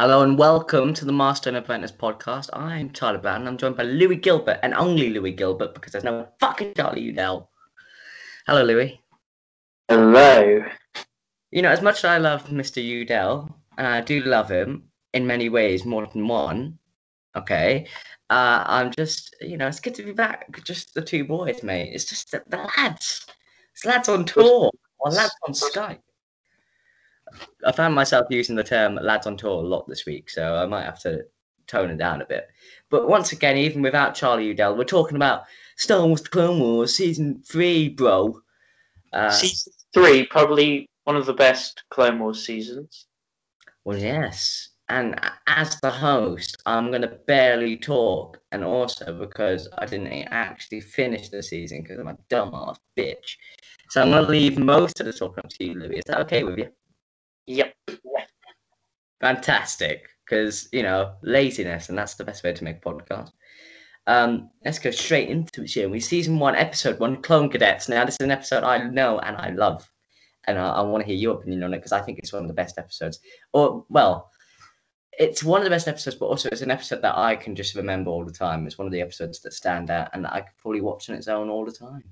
Hello and welcome to the Master and Apprentice podcast. I'm Charlie Brown and I'm joined by Louis Gilbert and only Louis Gilbert because there's no fucking Charlie Udell. Hello, Louis. Hello. You know, as much as I love Mr. Udell, and I do love him in many ways, more than one, okay, uh, I'm just, you know, it's good to be back. Just the two boys, mate. It's just the, the lads. It's lads on tour or lads on Skype. I found myself using the term lads on tour a lot this week, so I might have to tone it down a bit. But once again, even without Charlie Udell, we're talking about Star Wars The Clone Wars Season 3, bro. Uh, season 3, probably one of the best Clone Wars seasons. Well, yes. And as the host, I'm going to barely talk. And also because I didn't actually finish the season because I'm a dumbass bitch. So I'm going to leave most of the talking up to you, Louis. Is that okay with you? Yep. Fantastic. Because, you know, laziness, and that's the best way to make a podcast. Um, let's go straight into it here. We season one, episode one, Clone Cadets. Now, this is an episode I know and I love, and I, I want to hear your opinion on it because I think it's one of the best episodes. Or, well, it's one of the best episodes, but also it's an episode that I can just remember all the time. It's one of the episodes that stand out, and I can fully watch on its own all the time.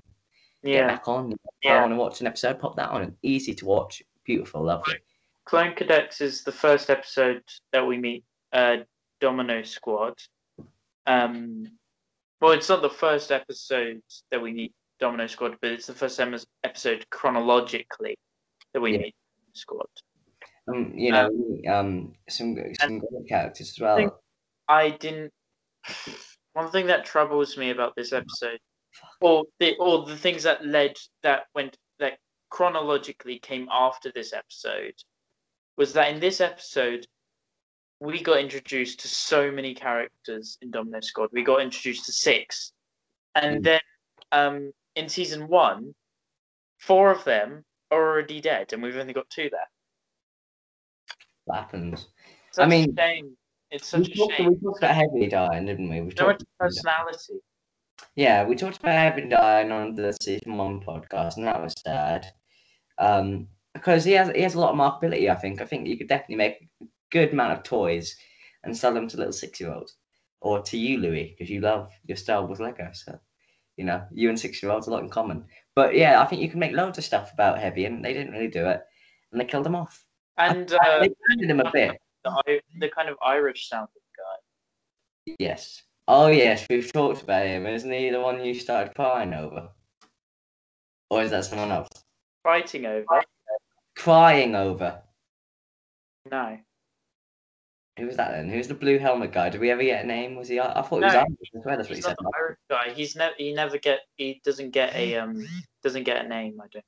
Yeah. Get back on, yeah. on and watch an episode. Pop that on. Easy to watch, beautiful, lovely. Clone Cadets is the first episode that we meet uh, Domino Squad. Um, well, it's not the first episode that we meet Domino Squad, but it's the first episode chronologically that we yeah. meet Squad. Um, you know, um, um some some great characters as well. I didn't. One thing that troubles me about this episode, or the or the things that led that went that chronologically came after this episode, was that in this episode we got introduced to so many characters in Domino Squad. We got introduced to six, and mm. then um, in season one, four of them are already dead, and we've only got two there. What happens? Such I mean. It's such we a shame. we talked about Heavy dying, didn't we? We so much personality. Yeah, we talked about Heavy dying on the season one podcast, and that was sad. Um, because he has he has a lot of marketability. I think I think you could definitely make a good amount of toys and sell them to little six year olds or to you, Louis, because you love your Star Wars Lego. So you know you and six year olds a lot in common. But yeah, I think you can make loads of stuff about Heavy, and they didn't really do it, and they killed him off. And uh, they ended him a bit. The, the kind of Irish sounding guy. Yes. Oh yes, we've talked about him. Isn't he the one you started crying over? Or is that someone else? Fighting over crying over? No. Who was that then? Who's the blue helmet guy? Did we ever get a name? Was he? I thought he was Irish as well. That's what he said. Irish guy. He's never. He never get. He doesn't get a um. Doesn't get a name. I don't.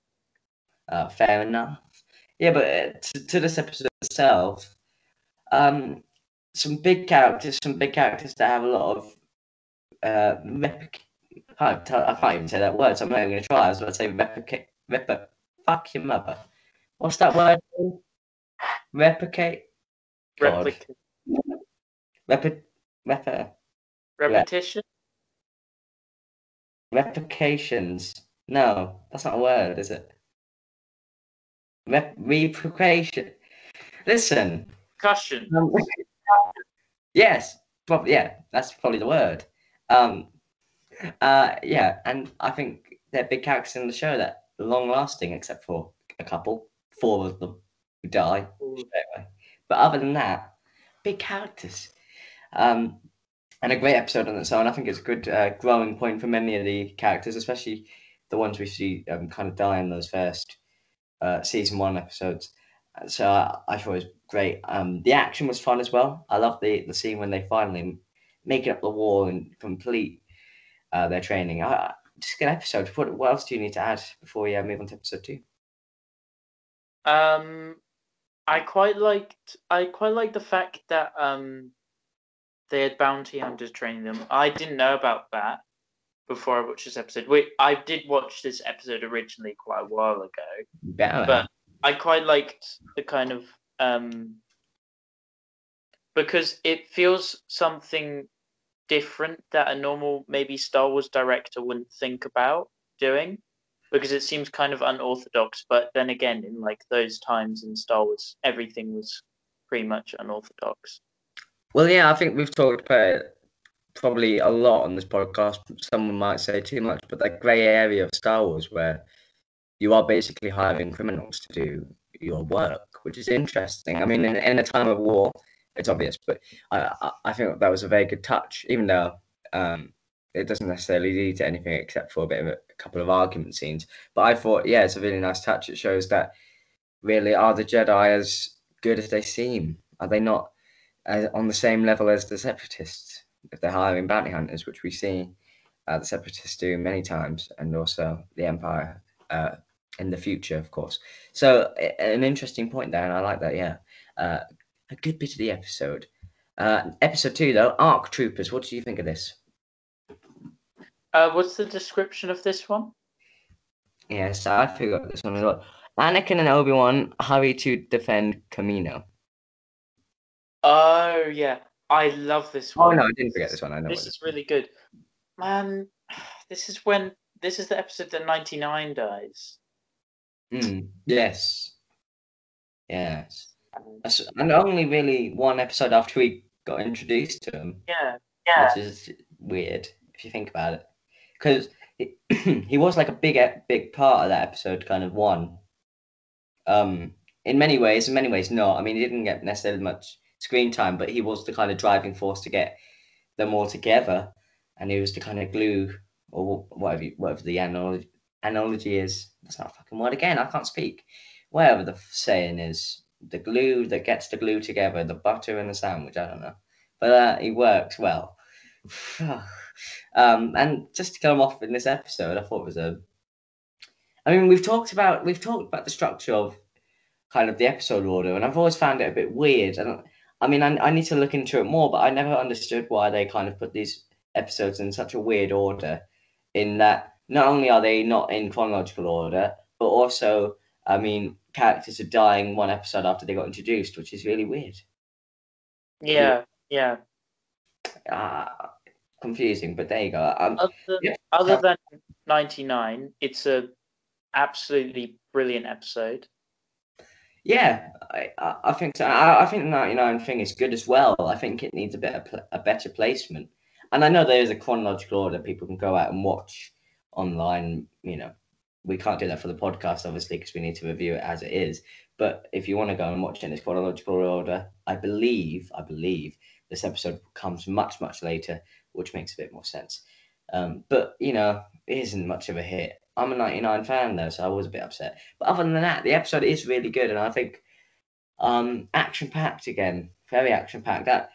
Uh, fair enough. Yeah, but uh, to, to this episode itself, um, some big characters, some big characters that have a lot of uh, replic- I can't, I can't even say that word, so I'm not even going to try. I was about to say replicate, replic- fuck your mother. What's that word? Replicate. Replicate. Repi- rep- Repetition. Replications. No, that's not a word, is it? Rep- replication. Listen. Cushion. Um, yes, probably. Yeah, that's probably the word. Um, uh, yeah, and I think they're big characters in the show that long lasting, except for a couple four of them who die But other than that, big characters. Um, and a great episode on its own. I think it's a good uh, growing point for many of the characters, especially the ones we see um, kind of die in those first uh, season one episodes. So I, I thought it was great. Um, the action was fun as well. I love the, the scene when they finally make it up the wall and complete uh, their training. I, just a good episode. What, what else do you need to add before we uh, move on to episode two? Um, I quite liked I quite liked the fact that um they had bounty hunters training them. I didn't know about that before I watched this episode. Wait, I did watch this episode originally quite a while ago, Better. but I quite liked the kind of um because it feels something different that a normal maybe Star Wars director wouldn't think about doing because it seems kind of unorthodox. But then again, in like those times in Star Wars, everything was pretty much unorthodox. Well, yeah, I think we've talked about it probably a lot on this podcast. Someone might say too much, but that grey area of Star Wars where you are basically hiring criminals to do your work, which is interesting. I mean, in, in a time of war, it's obvious, but I, I think that was a very good touch, even though um, it doesn't necessarily lead to anything except for a bit of a, a couple of argument scenes. But I thought, yeah, it's a really nice touch. It shows that really are the Jedi as good as they seem? Are they not on the same level as the Separatists if they're hiring bounty hunters, which we see uh, the Separatists do many times, and also the Empire uh, in the future, of course. So an interesting point there, and I like that. Yeah, uh, a good bit of the episode. Uh, episode two, though, Arc Troopers. What do you think of this? Uh, what's the description of this one? Yes, I forgot this one as well. Anakin and Obi Wan hurry to defend Kamino. Oh yeah, I love this one. Oh no, I didn't forget this one. I know this is really good, man. This is when this is the episode that ninety nine dies. Mm, yes. Yes. And only really one episode after we got introduced to him. Yeah, yeah. Which is weird if you think about it, because he was like a big, big part of that episode. Kind of one. Um, in many ways, in many ways, not. I mean, he didn't get necessarily much screen time, but he was the kind of driving force to get them all together, and he was the kind of glue or whatever, whatever the analogy, analogy is. That's not a fucking word again. I can't speak. Whatever the saying is, the glue that gets the glue together, the butter and the sandwich. I don't know, but uh, he works well. um, and just to come off in this episode, I thought it was a. I mean, we've talked about we've talked about the structure of kind of the episode order, and I've always found it a bit weird. And I mean, I, I need to look into it more, but I never understood why they kind of put these episodes in such a weird order. In that, not only are they not in chronological order, but also, I mean, characters are dying one episode after they got introduced, which is really weird. Yeah, yeah. Uh, confusing, but there you go. Um, other, yeah. other than 99, it's a absolutely brilliant episode. Yeah, I, I think so. I, I think the 99 thing is good as well. I think it needs a better a better placement. And I know there is a chronological order people can go out and watch online. You know, we can't do that for the podcast, obviously, because we need to review it as it is. But if you want to go and watch it in its chronological order, I believe, I believe this episode comes much, much later, which makes a bit more sense. Um, but, you know, it isn't much of a hit. I'm a 99 fan though, so I was a bit upset. But other than that, the episode is really good, and I think um, action packed again, very action packed. That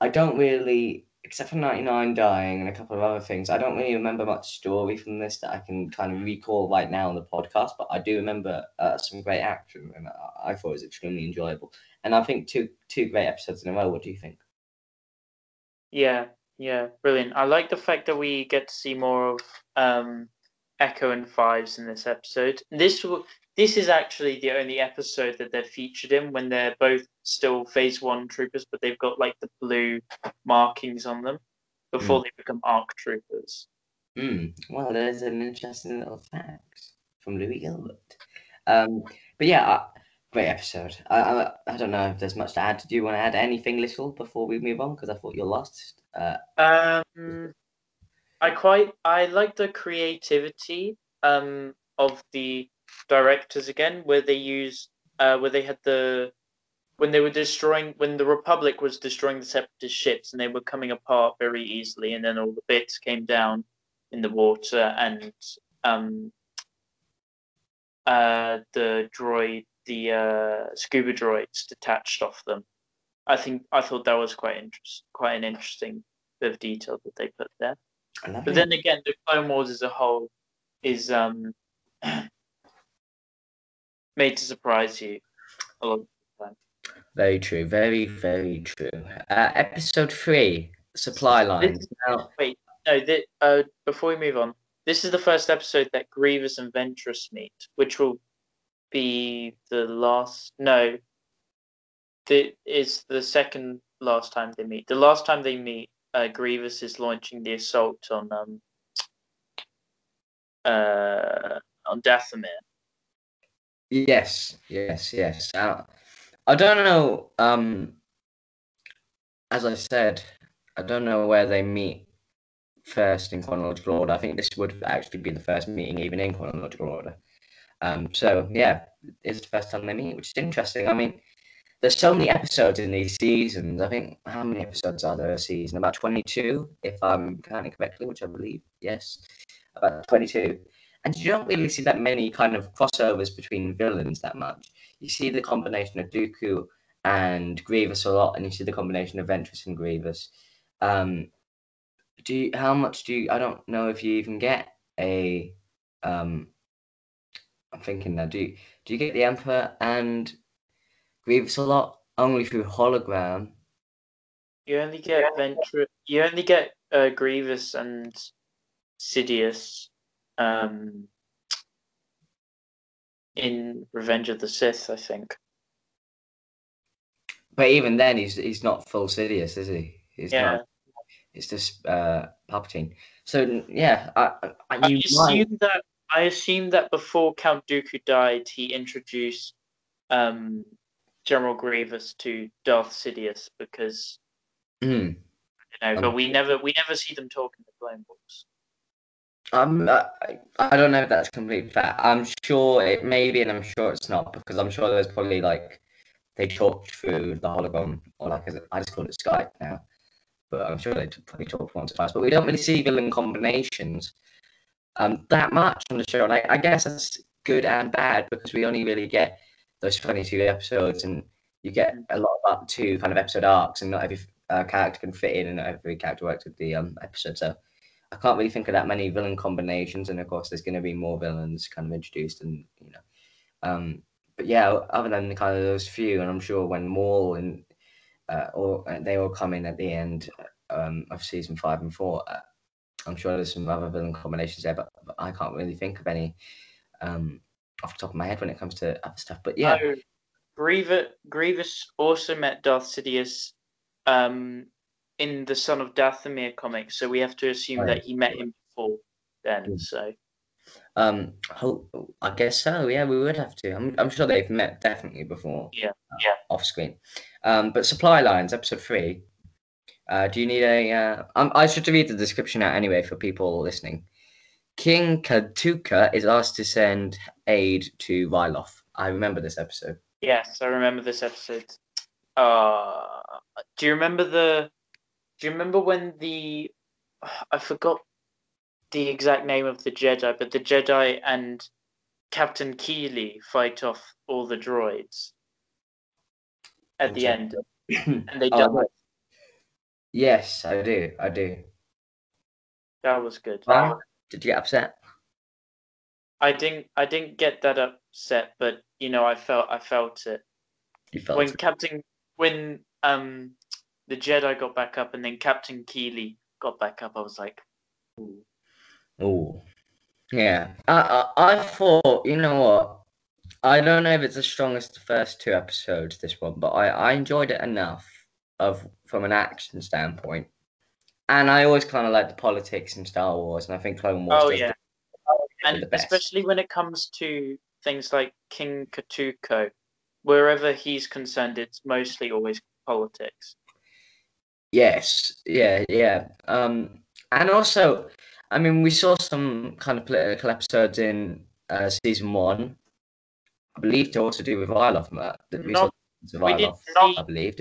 I don't really, except for 99 dying and a couple of other things, I don't really remember much story from this that I can kind of recall right now on the podcast. But I do remember uh, some great action, and I, I thought it was extremely enjoyable. And I think two two great episodes in a row. What do you think? Yeah, yeah, brilliant. I like the fact that we get to see more of um, Echo and Fives in this episode. This this is actually the only episode that they're featured in when they're both still phase one troopers, but they've got like the blue markings on them before mm. they become arc troopers. Mm. Well, there's an interesting little fact from Louis Gilbert. Um, but yeah, great episode. I, I, I don't know if there's much to add. Do you want to add anything little before we move on? Because I thought you're lost. Uh, um, I quite I like the creativity um of the directors again, where they use uh where they had the when they were destroying when the Republic was destroying the separatist ships and they were coming apart very easily, and then all the bits came down in the water and um uh the droid the uh scuba droids detached off them. I think I thought that was quite interest quite an interesting bit of detail that they put there. But it. then again, the Clone Wars as a whole is um, made to surprise you a lot of the time. Very true. Very, very true. Uh, episode three, supply lines. This, now, wait, no. The, uh, before we move on, this is the first episode that Grievous and Ventress meet, which will be the last. No, the is the second last time they meet. The last time they meet uh, Grievous is launching the assault on um uh on Dathomir. Yes, yes, yes. Uh, I don't know. Um, as I said, I don't know where they meet first in chronological order. I think this would actually be the first meeting, even in chronological order. Um, so yeah, it's the first time they meet, which is interesting. I mean, there's so many episodes in these seasons. I think how many episodes are there a season? About 22, if I'm counting correctly, which I believe. Yes, about 22. And you don't really see that many kind of crossovers between villains that much. You see the combination of Dooku and Grievous a lot, and you see the combination of Ventress and Grievous. Um, do you, how much do you? I don't know if you even get a. Um, I'm thinking now. Do you, do you get the Emperor and Grievous a lot only through hologram? You only get Ventress. You only get uh, Grievous and Sidious um, in Revenge of the Sith, I think. But even then, he's he's not full Sidious, is he? He's Yeah. not. It's just uh, Palpatine. So yeah, I, I, I you might- that I assume that before Count Dooku died, he introduced um, General Grievous to Darth Sidious because Hmm. you know, Um, but we never we never see them talk in the Clone Wars. Um, I, I don't know if that's completely fact. I'm sure it may be, and I'm sure it's not because I'm sure there's probably like they talked through the hologram, or like I just call it Skype now. But I'm sure they probably talked once or twice. But we don't really see villain combinations um that much on the show, and I, I guess that's good and bad because we only really get those 22 episodes, and you get a lot of up to kind of episode arcs, and not every uh, character can fit in, and not every character works with the um episode. So I can't really think of that many villain combinations, and of course, there's going to be more villains kind of introduced, and you know, um, but yeah, other than the kind of those few, and I'm sure when Maul and uh, or they all come in at the end um, of season five and four, uh, I'm sure there's some other villain combinations there, but, but I can't really think of any um, off the top of my head when it comes to other stuff. But yeah, So, Grievous Grievous also met Darth Sidious um, in the Son of Dathomir comic, so we have to assume Right. that he met him before then. Mm. So um, I guess so. Yeah, we would have to. I'm, I'm sure they've met definitely before. Yeah, uh, yeah. Off screen. Um, but supply lines, episode three. Uh, do you need a? Uh, um, I should read the description out anyway for people listening. King Katuunko is asked to send aid to Ryloth. I remember this episode. yes, I remember this episode. Uh, do you remember the? Do you remember when the? I forgot the exact name of the Jedi, but the Jedi and Captain Keeli fight off all the droids at the end, and they Oh, die. Yes, I do. I do. That was good. Wow. Did you get upset? I didn't I didn't get that upset, but you know I felt I felt it You felt when Captain when um the Jedi got back up and then Captain Keeli got back up. I was like, Ooh. Oh, yeah. I, I I thought, you know what? I don't know if it's as strong as the first two episodes, this one, but I, I enjoyed it enough of from an action standpoint. And I always kind of like the politics in Star Wars, and I think Clone Wars. oh yeah, it and the best. especially when it comes to things like King Katuunko, wherever he's concerned, it's mostly always politics. Yes, yeah, yeah. Um, and also, I mean, we saw some kind of political episodes in uh, season one. I believe to also do with Ryloth, Matt. that We saw Not- we did not- I believe.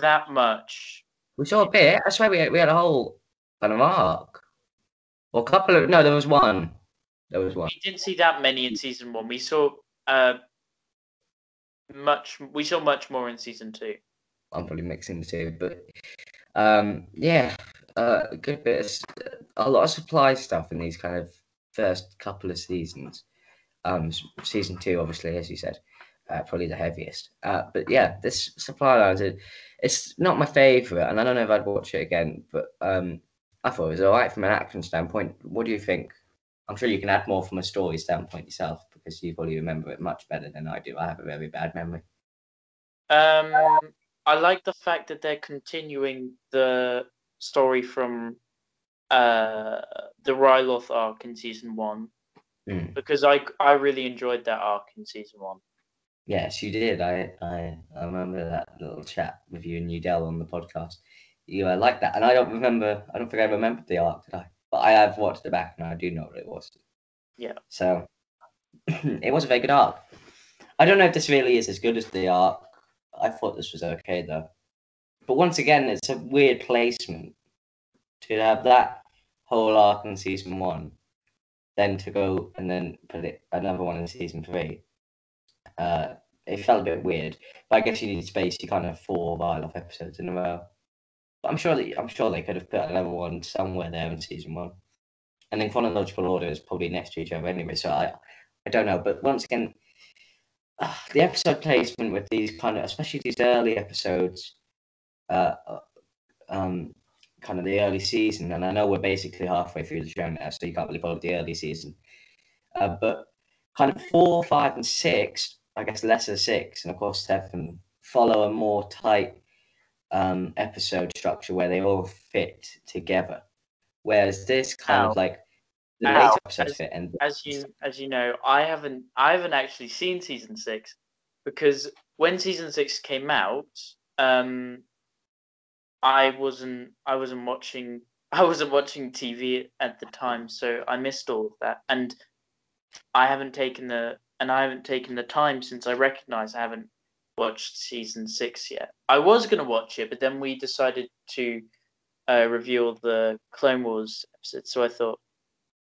That much. We saw a bit. I swear we had, we had a whole kind of arc. Or a couple of no, there was one. There was one. We didn't see that many in season one. We saw uh much. We saw much more in season two. I'm probably mixing the two, but um, yeah, uh, a good bit. Of, a lot of supply stuff in these kind of first couple of seasons. Um, season two, obviously, as you said, uh, probably the heaviest. Uh, but yeah, this supply lines, it, it's not my favorite, and I don't know if I'd watch it again, but um, I thought it was alright from an action standpoint. What do you think? I'm sure you can add more from a story standpoint yourself because you probably remember it much better than I do. I have a very bad memory. Um, I like the fact that they're continuing the story from uh the Ryloth arc in season one Mm. because I I really enjoyed that arc in season one. Yes, you did. I, I, I remember that little chat with you and Udell on the podcast. You uh, like that, and I don't remember. I don't think I remembered the arc, did I? But I have watched it back, and I do know what it was. Yeah. So it was a very good arc. I don't know if this really is as good as the arc. I thought this was okay though. But once again, it's a weird placement to have that whole arc in season one, then to go and then put it another one in season three. Uh, it felt a bit weird, but I guess you need space. You kind of four Ryloth episodes in a row. But I'm sure that I'm sure they could have put another one somewhere there in season one, and in chronological order is probably next to each other anyway. So I, I don't know. But once again, uh, the episode placement with these kind of, especially these early episodes, uh, um, kind of the early season, and I know we're basically halfway through the show now, so you can't really it the early season. Uh, but kind of four, five, and six, I guess lesser six, and of course seven, follow a more tight um, episode structure where they all fit together. Whereas this kind Ow. of like the Ow. later episodes fit, and as you as you know, I haven't I haven't actually seen season six because when season six came out, um, I wasn't I wasn't watching I wasn't watching TV at the time, so I missed all of that, and I haven't taken the and I haven't taken the time since I recognise I haven't watched season six yet. I was gonna watch it, but then we decided to uh, review all the Clone Wars episodes, so I thought,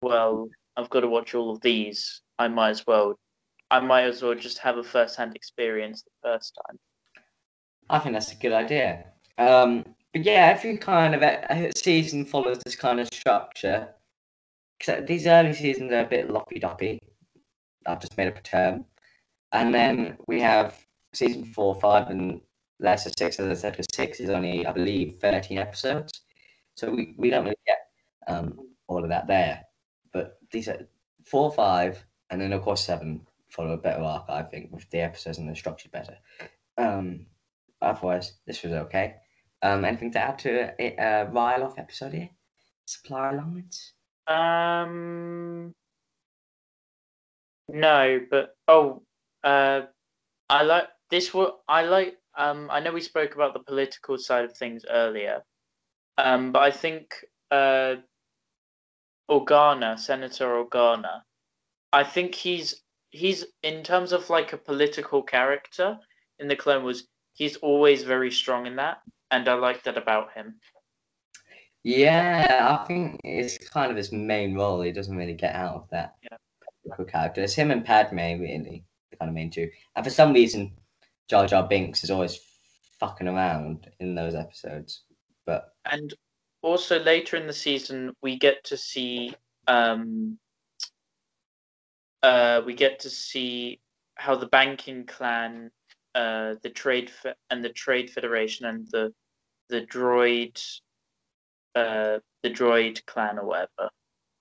well, I've got to watch all of these. I might as well. I might as well just have a first-hand experience the first time. I think that's a good idea. Um, but yeah, every kind of e- season follows this kind of structure. Except these early seasons are a bit loppy doppy. I've just made up a term. And then we have season four, five, and less lesser six. As I said, because six is only, I believe, 13 episodes. So we, we don't really get um, all of that there. But these are four, five, and then of course seven follow a better arc, I think, with the episodes and the structure better. Um, otherwise, this was okay. Um, anything to add to a uh, Ryloth episode here? Supply lines? Um, no, but oh, uh, I like this. What I like. Um, I know we spoke about the political side of things earlier. Um, but I think uh, Organa, Senator Organa, I think he's he's in terms of like a political character in the Clone Wars. He's always very strong in that, and I like that about him. Yeah, I think it's kind of his main role. He doesn't really get out of that Yeah. Political character. It's him and Padme, really, the kind of main two. And for some reason, Jar Jar Binks is always fucking around in those episodes. But and also later in the season we get to see um uh we get to see how the banking clan uh the trade fe- and the trade federation and the the droid uh the droid clan or whatever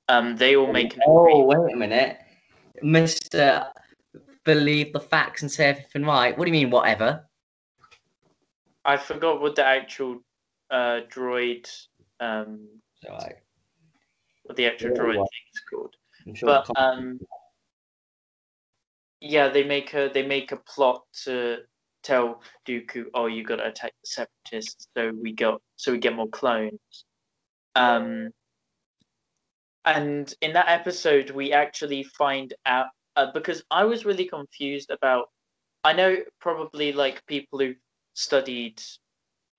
um they all make an oh, agreement wait a minute, Mister, believe the facts and say everything right. What do you mean, whatever? i forgot what the actual uh droid um So I, what the actual Yeah, droid well, thing is called sure. but um yeah they make a they make a plot to tell Dooku, oh you gotta attack the separatists so we got so we get more clones um and in that episode we actually find out uh, because I was really confused about I know probably like people who studied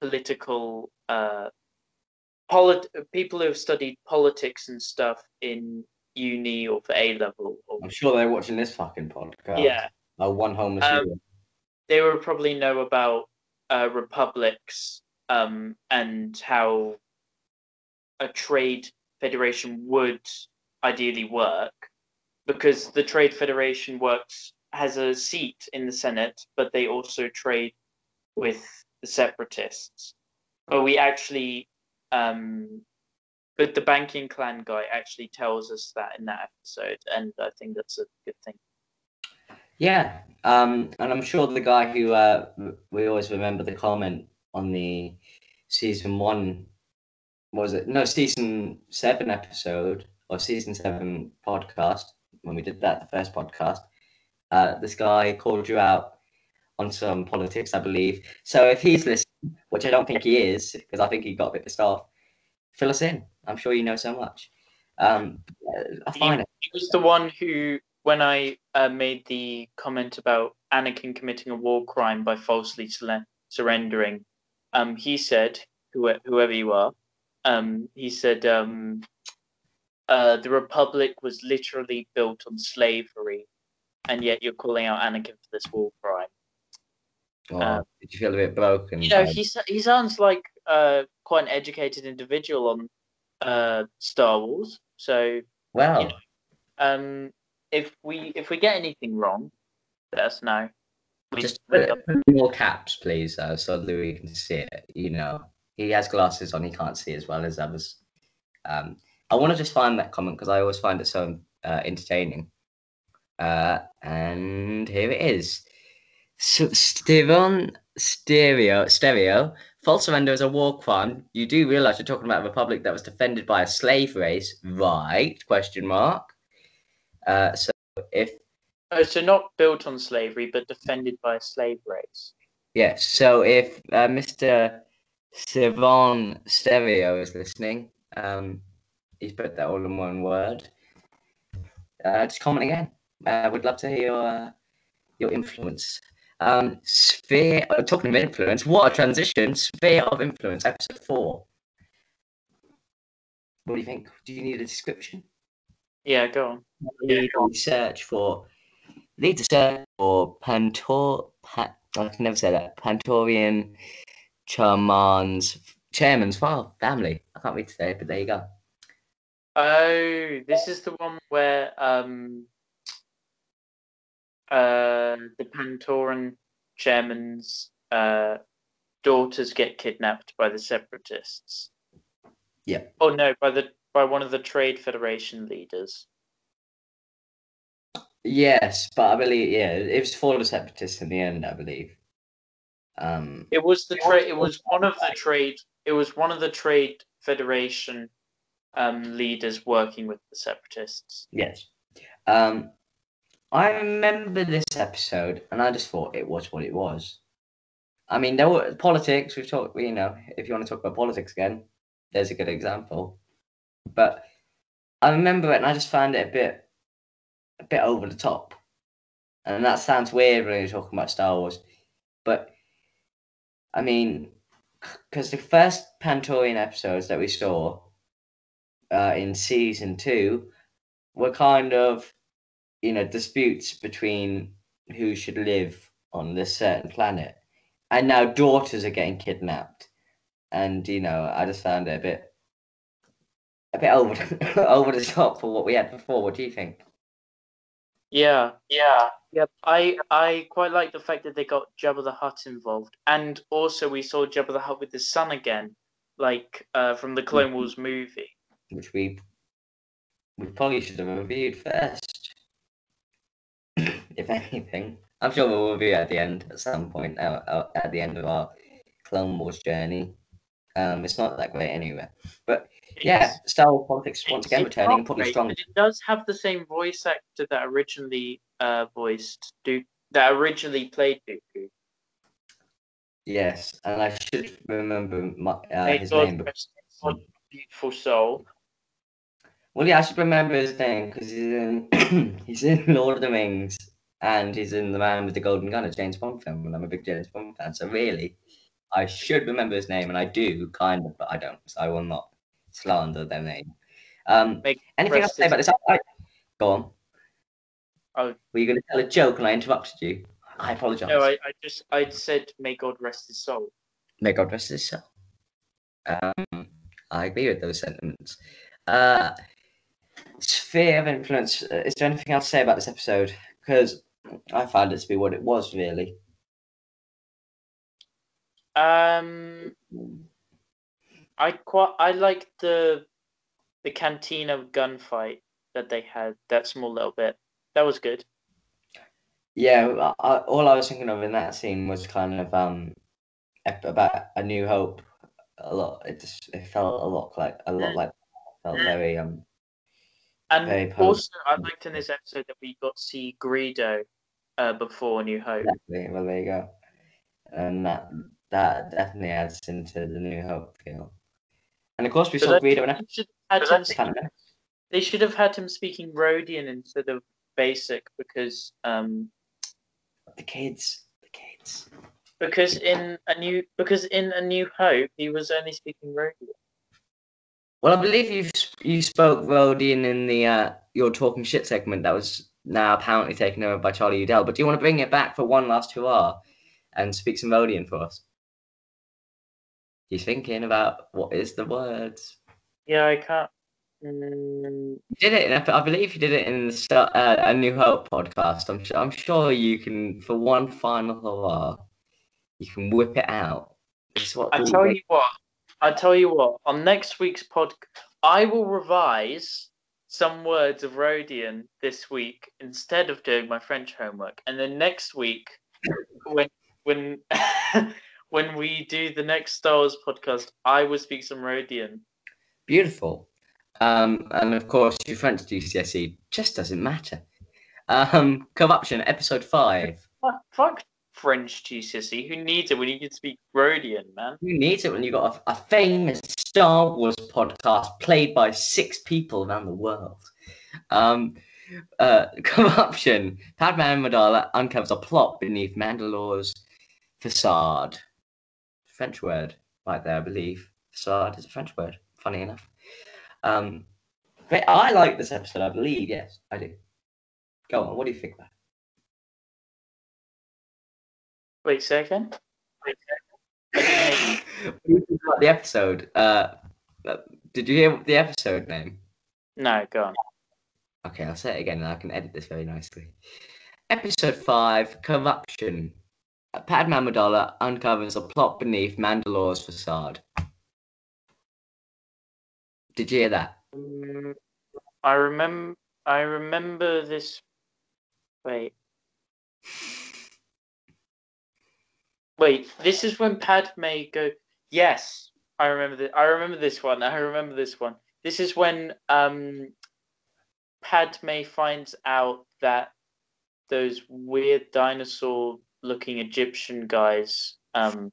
political uh polit- people who have studied politics and stuff in uni or for A level or I'm sure they're watching this fucking podcast. yeah Oh, one homeless. Um, they will probably know about uh, republics um, and how a trade federation would ideally work because the trade federation works has a seat in the senate but they also trade with the separatists. But we actually um, but the banking clan guy actually tells us that in that episode and i think that's a good thing. Yeah, um, and I'm sure the guy who uh, we always remember the comment on the season one was it? No, season seven episode or season seven podcast when we did that the first podcast. Uh, this guy called you out on some politics, I believe. So if he's listening, which I don't think he is, because I think he got a bit pissed off, fill us in. I'm sure you know so much. Um, I find it. He was the one who, when I uh, made the comment about Anakin committing a war crime by falsely sur- surrendering, um, he said, whoever you are, um, he said, um, uh, the Republic was literally built on slavery, and yet you're calling out Anakin for this war crime. Oh, Um, did you feel a bit broken? You know, he he sounds like uh, quite an educated individual on uh, Star Wars. So, well, you know, um, if we if we get anything wrong, let us know. We- just we- put more caps, please, so Louis can see it. You know, he has glasses on; he can't see as well as others. Um, I want to just find that comment because I always find it so uh, entertaining. Uh, and here it is. So, Steven Stereo Stereo. False surrender is a war crime. You do realize you're talking about a republic that was defended by a slave race, right? Question mark. Uh, so if Oh, so not built on slavery, but defended by a slave race. Yes. So if uh, Mr. Sivan Stereo is listening, um, he's put that all in one word. Uh, just comment again. Uh, we'd love to hear your uh, your influence. Um, sphere. Uh, talking of influence, what a transition! Sphere of influence, episode four. What do you think? Do you need a description? Yeah, go on. Lead a search for lead to search for Pantor. Pa, I can never say that. Pantorian Chairman's Chairman's family. I can't read today, but there you go. Oh, this is the one where um uh the Pantoran chairman's uh daughters get kidnapped by the separatists. Yeah. Oh no, by the by one of the Trade Federation leaders. Yes, but I believe yeah, it was for the separatists in the end. I believe. Um. It was the trade. It was one of the trade. It was one of the Trade Federation um, leaders working with the separatists. Yes. Um. I remember this episode, and I just thought it was what it was. I mean, there were politics. We've talked. You know, if you want to talk about politics again, there's a good example. But I remember it, and I just found it a bit, a bit over the top. And that sounds weird when you're talking about Star Wars, but I mean, because the first Pantorian episodes that we saw uh, in season two were kind of, you know, disputes between who should live on this certain planet, and now daughters are getting kidnapped, and you know, I just found it a bit, a bit over over the top for what we had before. What do you think? Yeah, yeah, yep. I I quite like the fact that they got Jabba the Hutt involved, and also we saw Jabba the Hutt with his son again, like uh, from the Clone Wars movie. Which we we probably should have reviewed first, if anything. I'm sure we'll review at the end at some point. Uh, uh, at the end of our Clone Wars journey. Um, it's not that great anyway. But yeah, Star Wars politics once again it's returning not probably strong. It does have the same voice actor that originally uh, voiced Duke, that originally played Dooku. Yes, and I should remember my, uh, his God name. his beautiful soul. Well, yeah, I should remember his name because he's in he's in Lord of the Rings and he's in The Man with the Golden Gun, a James Bond film, and I'm a big James Bond fan. So really, I should remember his name, and I do kind of, but I don't. So I will not slander their name. Um, Make anything else to say about this? I, go on. Oh. Were you going to tell a joke and I interrupted you? I apologise. No, I, I just I said may God rest his soul. May God rest his soul. Um, I agree with those sentiments. Uh, sphere of influence. uh, Is there anything else to say about this episode? Because I found it to be what it was, really. Um, I quite I like the the cantina gunfight that they had. That small little bit that was good. Yeah, I, all I was thinking of in that scene was kind of um about A New Hope. A lot. It just it felt a lot like a lot Mm. like felt very um And Very also, I liked in this episode that we got to see Greedo uh, before New Hope. Exactly. Well, there you go. And that that definitely adds into the New Hope feel. And of course, we But saw Greedo and They should, had him, F- kind of they should have had him speaking Rodian instead of basic because um the kids, the kids. because in a new because in a New Hope he was only speaking Rodian. Well, I believe you you spoke Rodian in the uh, your talking shit segment that was now apparently taken over by Charlie Udell. But do you want to bring it back for one last hurrah and speak some Rodian for us? He's thinking about what is the words. Yeah, I can't. Mm, You did it. In, I believe you did it in the start, uh, a New Hope podcast. I'm sure. I'm sure you can for one final hurrah. You can whip it out. I tell you what. I tell you what. On next week's pod, I will revise some words of Rodian this week instead of doing my French homework, and then next week, when when when we do the next Star Wars podcast, I will speak some Rodian. Beautiful. Um, and of course, your French GCSE just doesn't matter. Um, Corruption, episode five. Fuck, French GCSE. Who needs it when you can speak Rodian, man? Who needs it when you've got a, a famous Star Wars podcast played by six people around the world? Um, uh, Corruption, Padme Amidala uncovers a plot beneath Mandalore's facade. French word right there, I believe. Facade is a French word, funny enough. Um, but I like this episode, I believe. Yes, I do. Go on, what do you think about it? Wait, say again. Wait, say again. What do you think about the episode? Uh, uh, did you hear the episode name? No, go on. Okay, I'll say it again and I can edit this very nicely. Episode 5 Corruption. Padme Amidala uncovers a plot beneath Mandalore's facade. Did you hear that? Mm, I remember. I remember this. Wait. Wait. This is when Padme go. Yes, I remember this. I remember this one. I remember this one. This is when um, Padme finds out that those weird dinosaur-looking Egyptian guys um,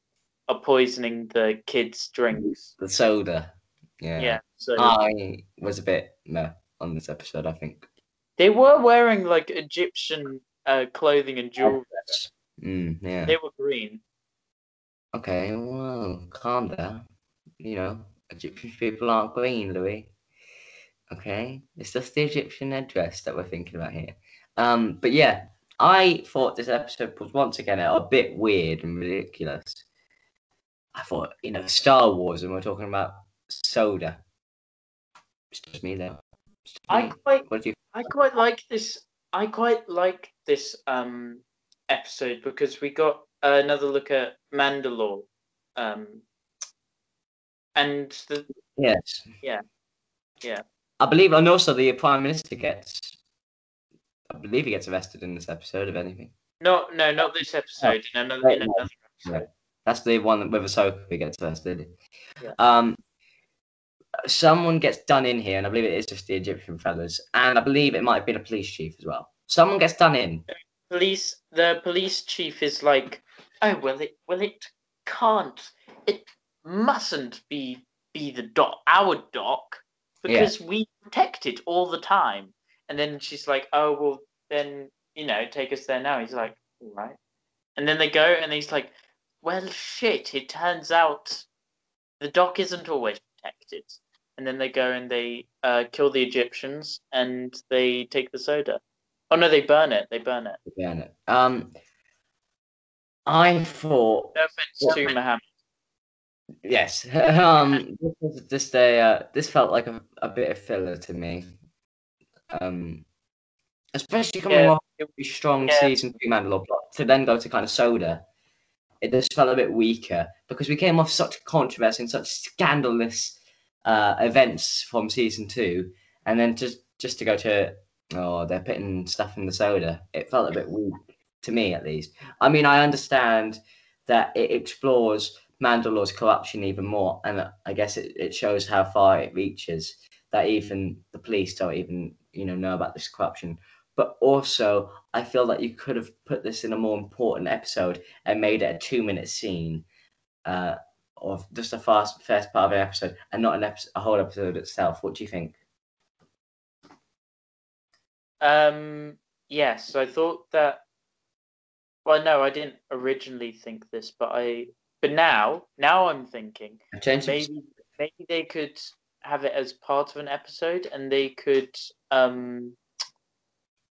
are poisoning the kids' drinks. The soda. Yeah. Yeah. So I was a bit meh on this episode, I think. they were wearing like Egyptian uh, clothing and jewelry. Mm, yeah. They were green. Okay, well, calm down. You know, Egyptian people aren't green, Louis. Okay, it's just the Egyptian headdress that we're thinking about here. Um, but yeah, I thought this episode was once again a bit weird and ridiculous. I thought, you know, Star Wars, and we're talking about soda. It's just me though. Just I me. quite, What do you? I quite like this. I quite like this um episode because we got another look at Mandalore, um, and the Yes. Yeah. Yeah. I believe, and also the Prime Minister gets. I believe he gets arrested in this episode, if anything. no, no, not this episode. In another, in another Yeah. That's the one with Ahsoka who gets arrested. Yeah. Um, someone gets done in here, and I believe it is just the Egyptian fellas, and I believe it might have been a police chief as well. Someone gets done in. Police, the police chief is like, oh well, it well it can't, it mustn't be be the doc, our doc, because we protect it all the time. And then she's like, oh well, then you know, take us there now. He's like, all right. And then they go, and he's like, well, shit. It turns out the doc isn't always protected. And then they go and they uh, kill the Egyptians, and they take the soda. Oh no, they burn it. They burn it. Yeah, no. Um, I thought No offense to Muhammad. yes. um, this was just a uh, this felt like a, a bit of filler to me. Um, especially coming Yeah. off a really strong Yeah. season two Mandalore plot to then go to kind of soda. It just felt a bit weaker because we came off such controversy and such scandalous uh, events from season two, and then just just to go to oh they're putting stuff in the soda. It felt a bit weak to me, at least. I mean, I understand that it explores Mandalore's corruption even more, and I guess it, it shows how far it reaches. That even the police don't even you know know about this corruption. but also I feel that you could have put this in a more important episode and made it a two-minute scene, uh, of just a fast first part of an episode and not an episode, a whole episode itself. What do you think? Um, yes, I thought that. Well, no, I didn't originally think this, but I. But now, now I'm thinking I've changed it. maybe maybe they could have it as part of an episode, and they could um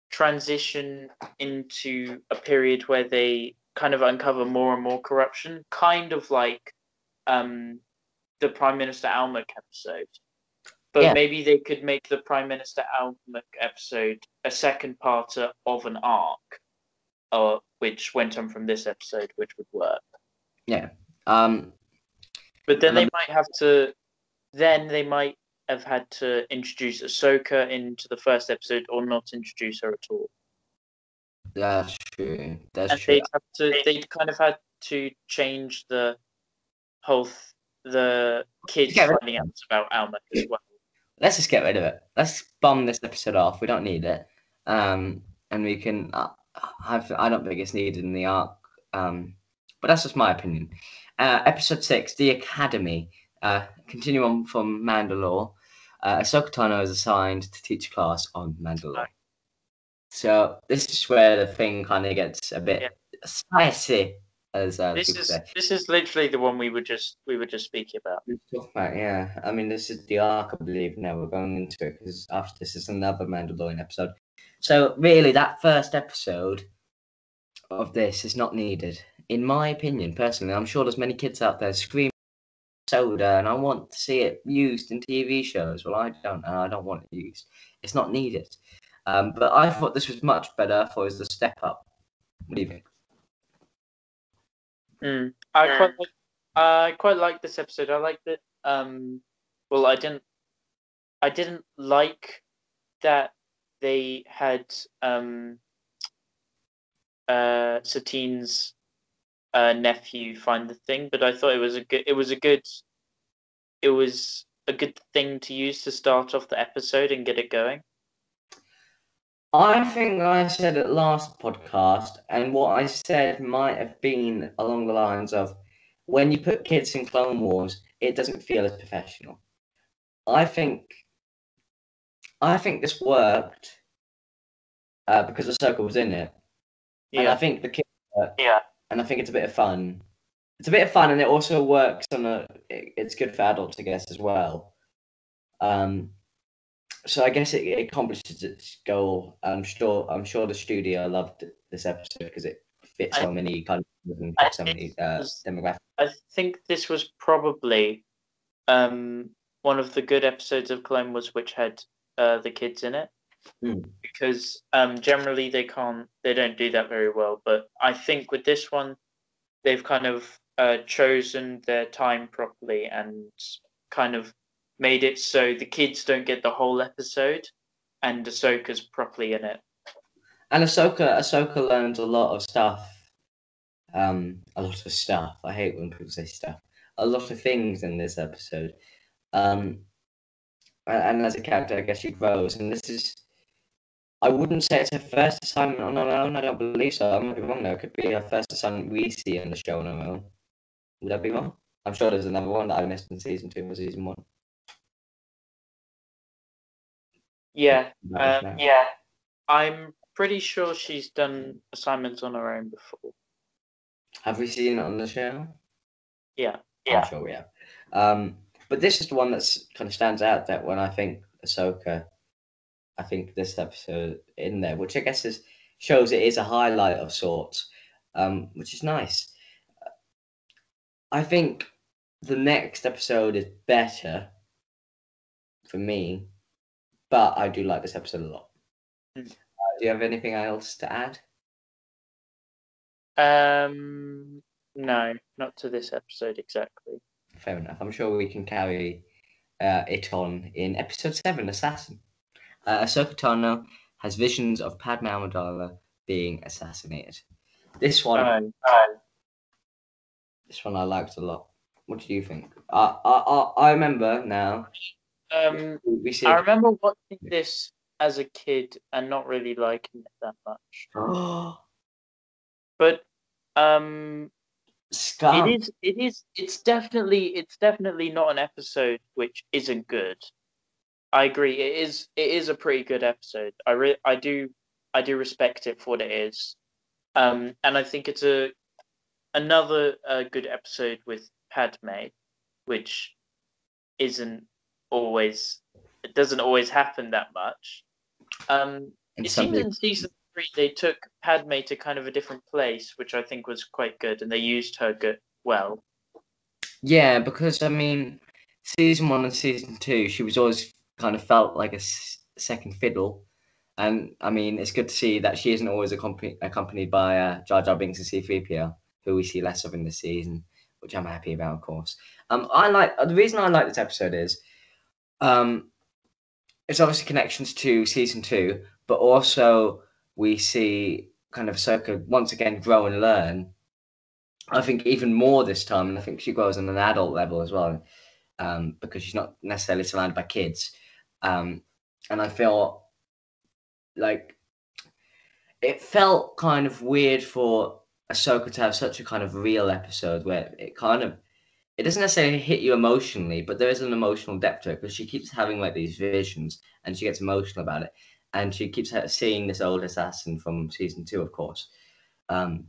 transition into a period where they kind of uncover more and more corruption, kind of like um the Prime Minister Almec episode. But Yeah. maybe they could make the Prime Minister Almec episode a second part of an arc, uh, which went on from this episode, which would work. Yeah. Um, But then they Um, might have to. Then they might have had to introduce Ahsoka into the first episode, or not introduce her at all. that's true. That's and true. they'd have to. They'd kind of had to change the whole th- the kids finding out about Alma as well. Let's just get rid of it. Let's bomb this episode off. We don't need it. Um, and we can. Uh, I've, I don't think it's needed in the arc. Um, but that's just my opinion. Uh, episode six, the Academy. Uh, continue on from Mandalore. Uh, Ahsoka Tano is assigned to teach a class on Mandalore. So this is where the thing kind of gets a bit spicy, as uh, This is say. this is literally the one we were just we were just speaking about. About yeah. I mean, this is the arc, I believe. Now we're going into it because after this is another Mandalorian episode. So really, that first episode of this is not needed, in my opinion. Personally, I'm sure there's many kids out there screaming soda, and I want to see it used in TV shows. Well, I don't, and I don't want it used. It's not needed. Um, but I thought this was much better. I thought it was a step up. What do you think? Mm. I quite like, I quite like this episode. I liked it. Um, well, I didn't I didn't like that they had um, uh, Satine's uh, nephew find the thing, but I thought it was a good. It was a good. It was a good thing to use to start off the episode and get it going. I think I said it last podcast, and what I said might have been along the lines of when you put kids in Clone Wars, it doesn't feel as professional. I think, I think this worked uh, because circle was in it, and I think the kids, work, yeah, and I think it's a bit of fun. It's a bit of fun, and it also works on a. it- It's good for adults, I guess, as well. Um, so I guess it, it accomplishes its goal. I'm sure. I'm sure the studio loved this episode because it fits I- so many countries and I so many uh, demographics. I think this was probably um, one of the good episodes of Clone Wars which had uh, the kids in it. Mm. Because um, generally they can't, they don't do that very well. But I think with this one, they've kind of uh, chosen their time properly and kind of made it so the kids don't get the whole episode, and Ahsoka's properly in it. And Ahsoka, Ahsoka learns a lot of stuff. Um, a lot of stuff. I hate when people say stuff. A lot of things in this episode. Um, and, and as a character, I guess she grows. And this is, I wouldn't say it's her first assignment on her own. I don't believe so. I might be wrong though. It could be her first assignment we see in the show on her own. Would that be wrong? I'm sure there's another one that I missed in season two or season one. Yeah, um, yeah. I'm pretty sure she's done assignments on her own before. Have we seen it on the show? Yeah. Yeah. I'm sure we have. Um, but this is the one that's kind of stands out that when I think Ahsoka, I think this episode in there, which I guess is shows it is a highlight of sorts, um, which is nice. I think the next episode is better for me, but I do like this episode a lot. Mm. Uh, do you have anything else to add? Um, no, not to this episode exactly. Fair enough. I'm sure we can carry uh, it on in episode seven, Assassin. Uh, Ahsoka Tano has visions of Padme Amidala being assassinated. This one, Um, this one I liked a lot. What do you think? I I I, I remember now. um, We see. I remember watching this as a kid and not really liking it that much. Oh, But um, it is it is it's definitely it's definitely not an episode which isn't good. I agree. It is it is a pretty good episode. I re- I do I do respect it for what it is. Um, and I think it's a another uh, good episode with Padme, which isn't always it doesn't always happen that much. Um, it seems in season three they took Padme to kind of a different place, which I think was quite good, and they used her good well. Yeah, because I mean, season one and season two, she was always kind of felt like a s- second fiddle, and I mean, it's good to see that she isn't always accompanied accompanied by uh, Jar Jar Binks and C-3PO, who we see less of in this season, which I'm happy about, of course. Um, I like uh, the reason I like this episode is, um, it's obviously connections to season two, but also we see kind of Ahsoka once again grow and learn. I think even more this time, and I think she grows on an adult level as well, um, because she's not necessarily surrounded by kids. Um, and I feel like it felt kind of weird for Ahsoka to have such a kind of real episode where it kind of it doesn't necessarily hit you emotionally, but there is an emotional depth to it because she keeps having like these visions and she gets emotional about it, and she keeps seeing this old assassin from season two, of course. Um,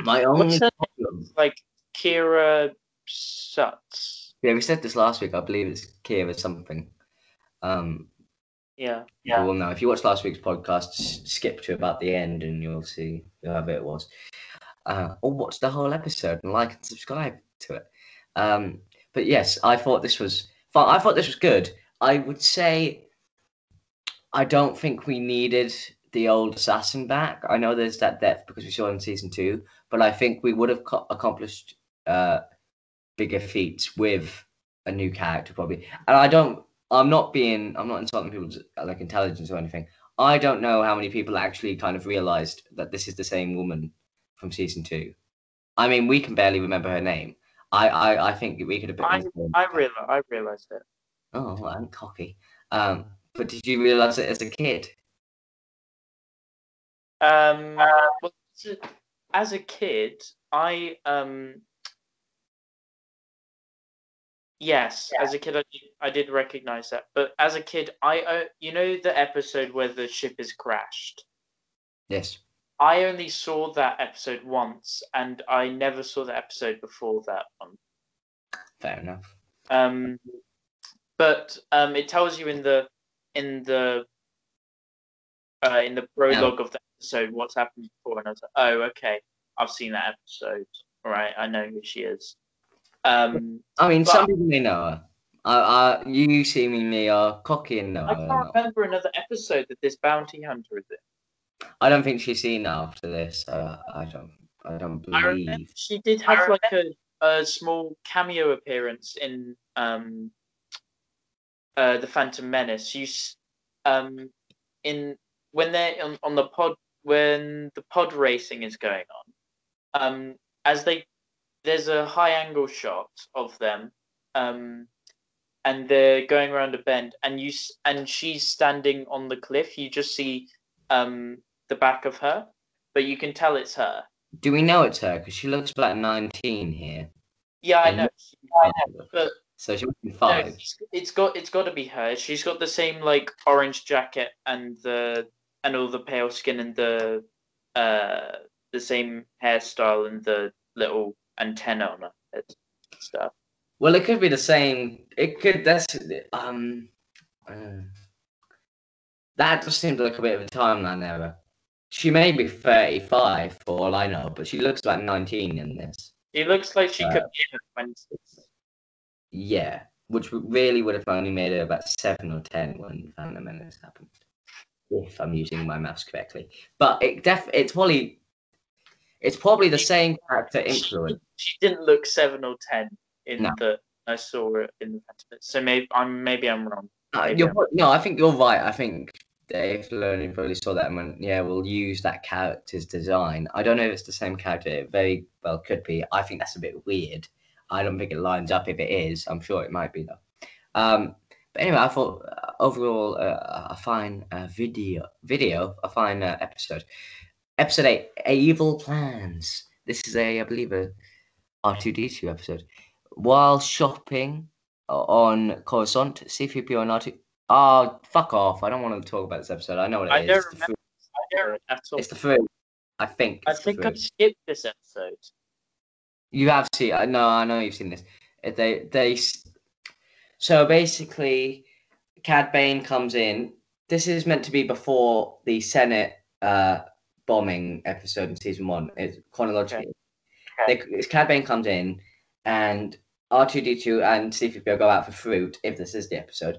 my only problem, like Kira Sutz? yeah, we said this last week. I believe it's Kira something. Um, Yeah. You will know if you watched last week's podcast. s- Skip to about the end, and you'll see whoever it was. Uh, or watch the whole episode and like and subscribe to it. Um, but yes, I thought this was fun. I thought this was good. I would say I don't think we needed the old assassin back. I know there's that depth because we saw it in season two, but I think we would have co- accomplished uh, bigger feats with a new character probably. And I don't. I'm not being. I'm not insulting people's like intelligence or anything. I don't know how many people actually kind of realized that this is the same woman from season two. I mean, we can barely remember her name. I I, I think we could have been. I I, real I realized it. Oh, well, I'm cocky. Um, but did you realize it as a kid? Um, well, as a- as a kid, I um, yes, as a kid, I did, I did recognize that. But as a kid, I uh, you know the episode where the ship is crashed. Yes. I only saw that episode once, and I never saw the episode before that one. Fair enough. Um, but um, it tells you in the in the uh, in the prologue of the episode what's happened before, and I was like, oh, okay, I've seen that episode. All right, I know who she is. Um, I mean, But- some people may know her. I, I, you see me, me are cocky and know I her. can't remember another episode that this bounty hunter is in. I don't think she's seen her after this. So I don't. I don't I believe. she did have like a, a small cameo appearance in um uh the Phantom Menace. You s- um in when they're on, on the pod when the pod racing is going on, um as they there's a high angle shot of them, um and they're going around a bend and you and she's standing on the cliff. You just see um the back of her, but you can tell it's her. Do we know it's her? Because she looks about 19 here. Yeah, I And know. but- So she must be No, five. it's- it's got it's got to be her. She's got the same like orange jacket and the and all the pale skin and the uh the same hairstyle and the little antenna on and stuff. Well, it could be the same. It could. That's um. uh, that just seems like a bit of a timeline error. She may be 35 for all I know, but she looks like 19 in this. She looks like she Uh, could be twenties. Yeah, which really would have only made her about seven or ten when Phantom Menace happened, if I'm using my maths correctly. But it def it's probably it's probably the same character influence. She didn't look seven or ten in No. the I saw it in the So maybe I'm maybe I'm wrong. Uh, maybe I'm- no, I think you're right. I think Dave Filoni probably saw that and went, yeah, we'll use that character's design. I don't know if it's the same character. It very well could be. I think that's a bit weird. I don't think it lines up if it is. I'm sure it might be though. Um, but anyway, I thought overall, uh, a fine uh, video, video, a fine uh, episode. Episode eight, Evil Plans. This is a, I believe, a R2D2 episode. While shopping on Coruscant, C3PO and R2. Oh, fuck off! I don't want to talk about this episode. I know what it I is. don't It's the remember. food. I don't at all. It's the food. I think. I think. I've skipped this episode. You have seen. I know. I know you've seen this. Uh, They they. So basically, Cad Bane comes in. This is meant to be before the Senate uh, bombing episode in season one. It's chronologically. They, it's Cad Bane comes in, and R two D two and C three PO go out for fruit. If this is the episode,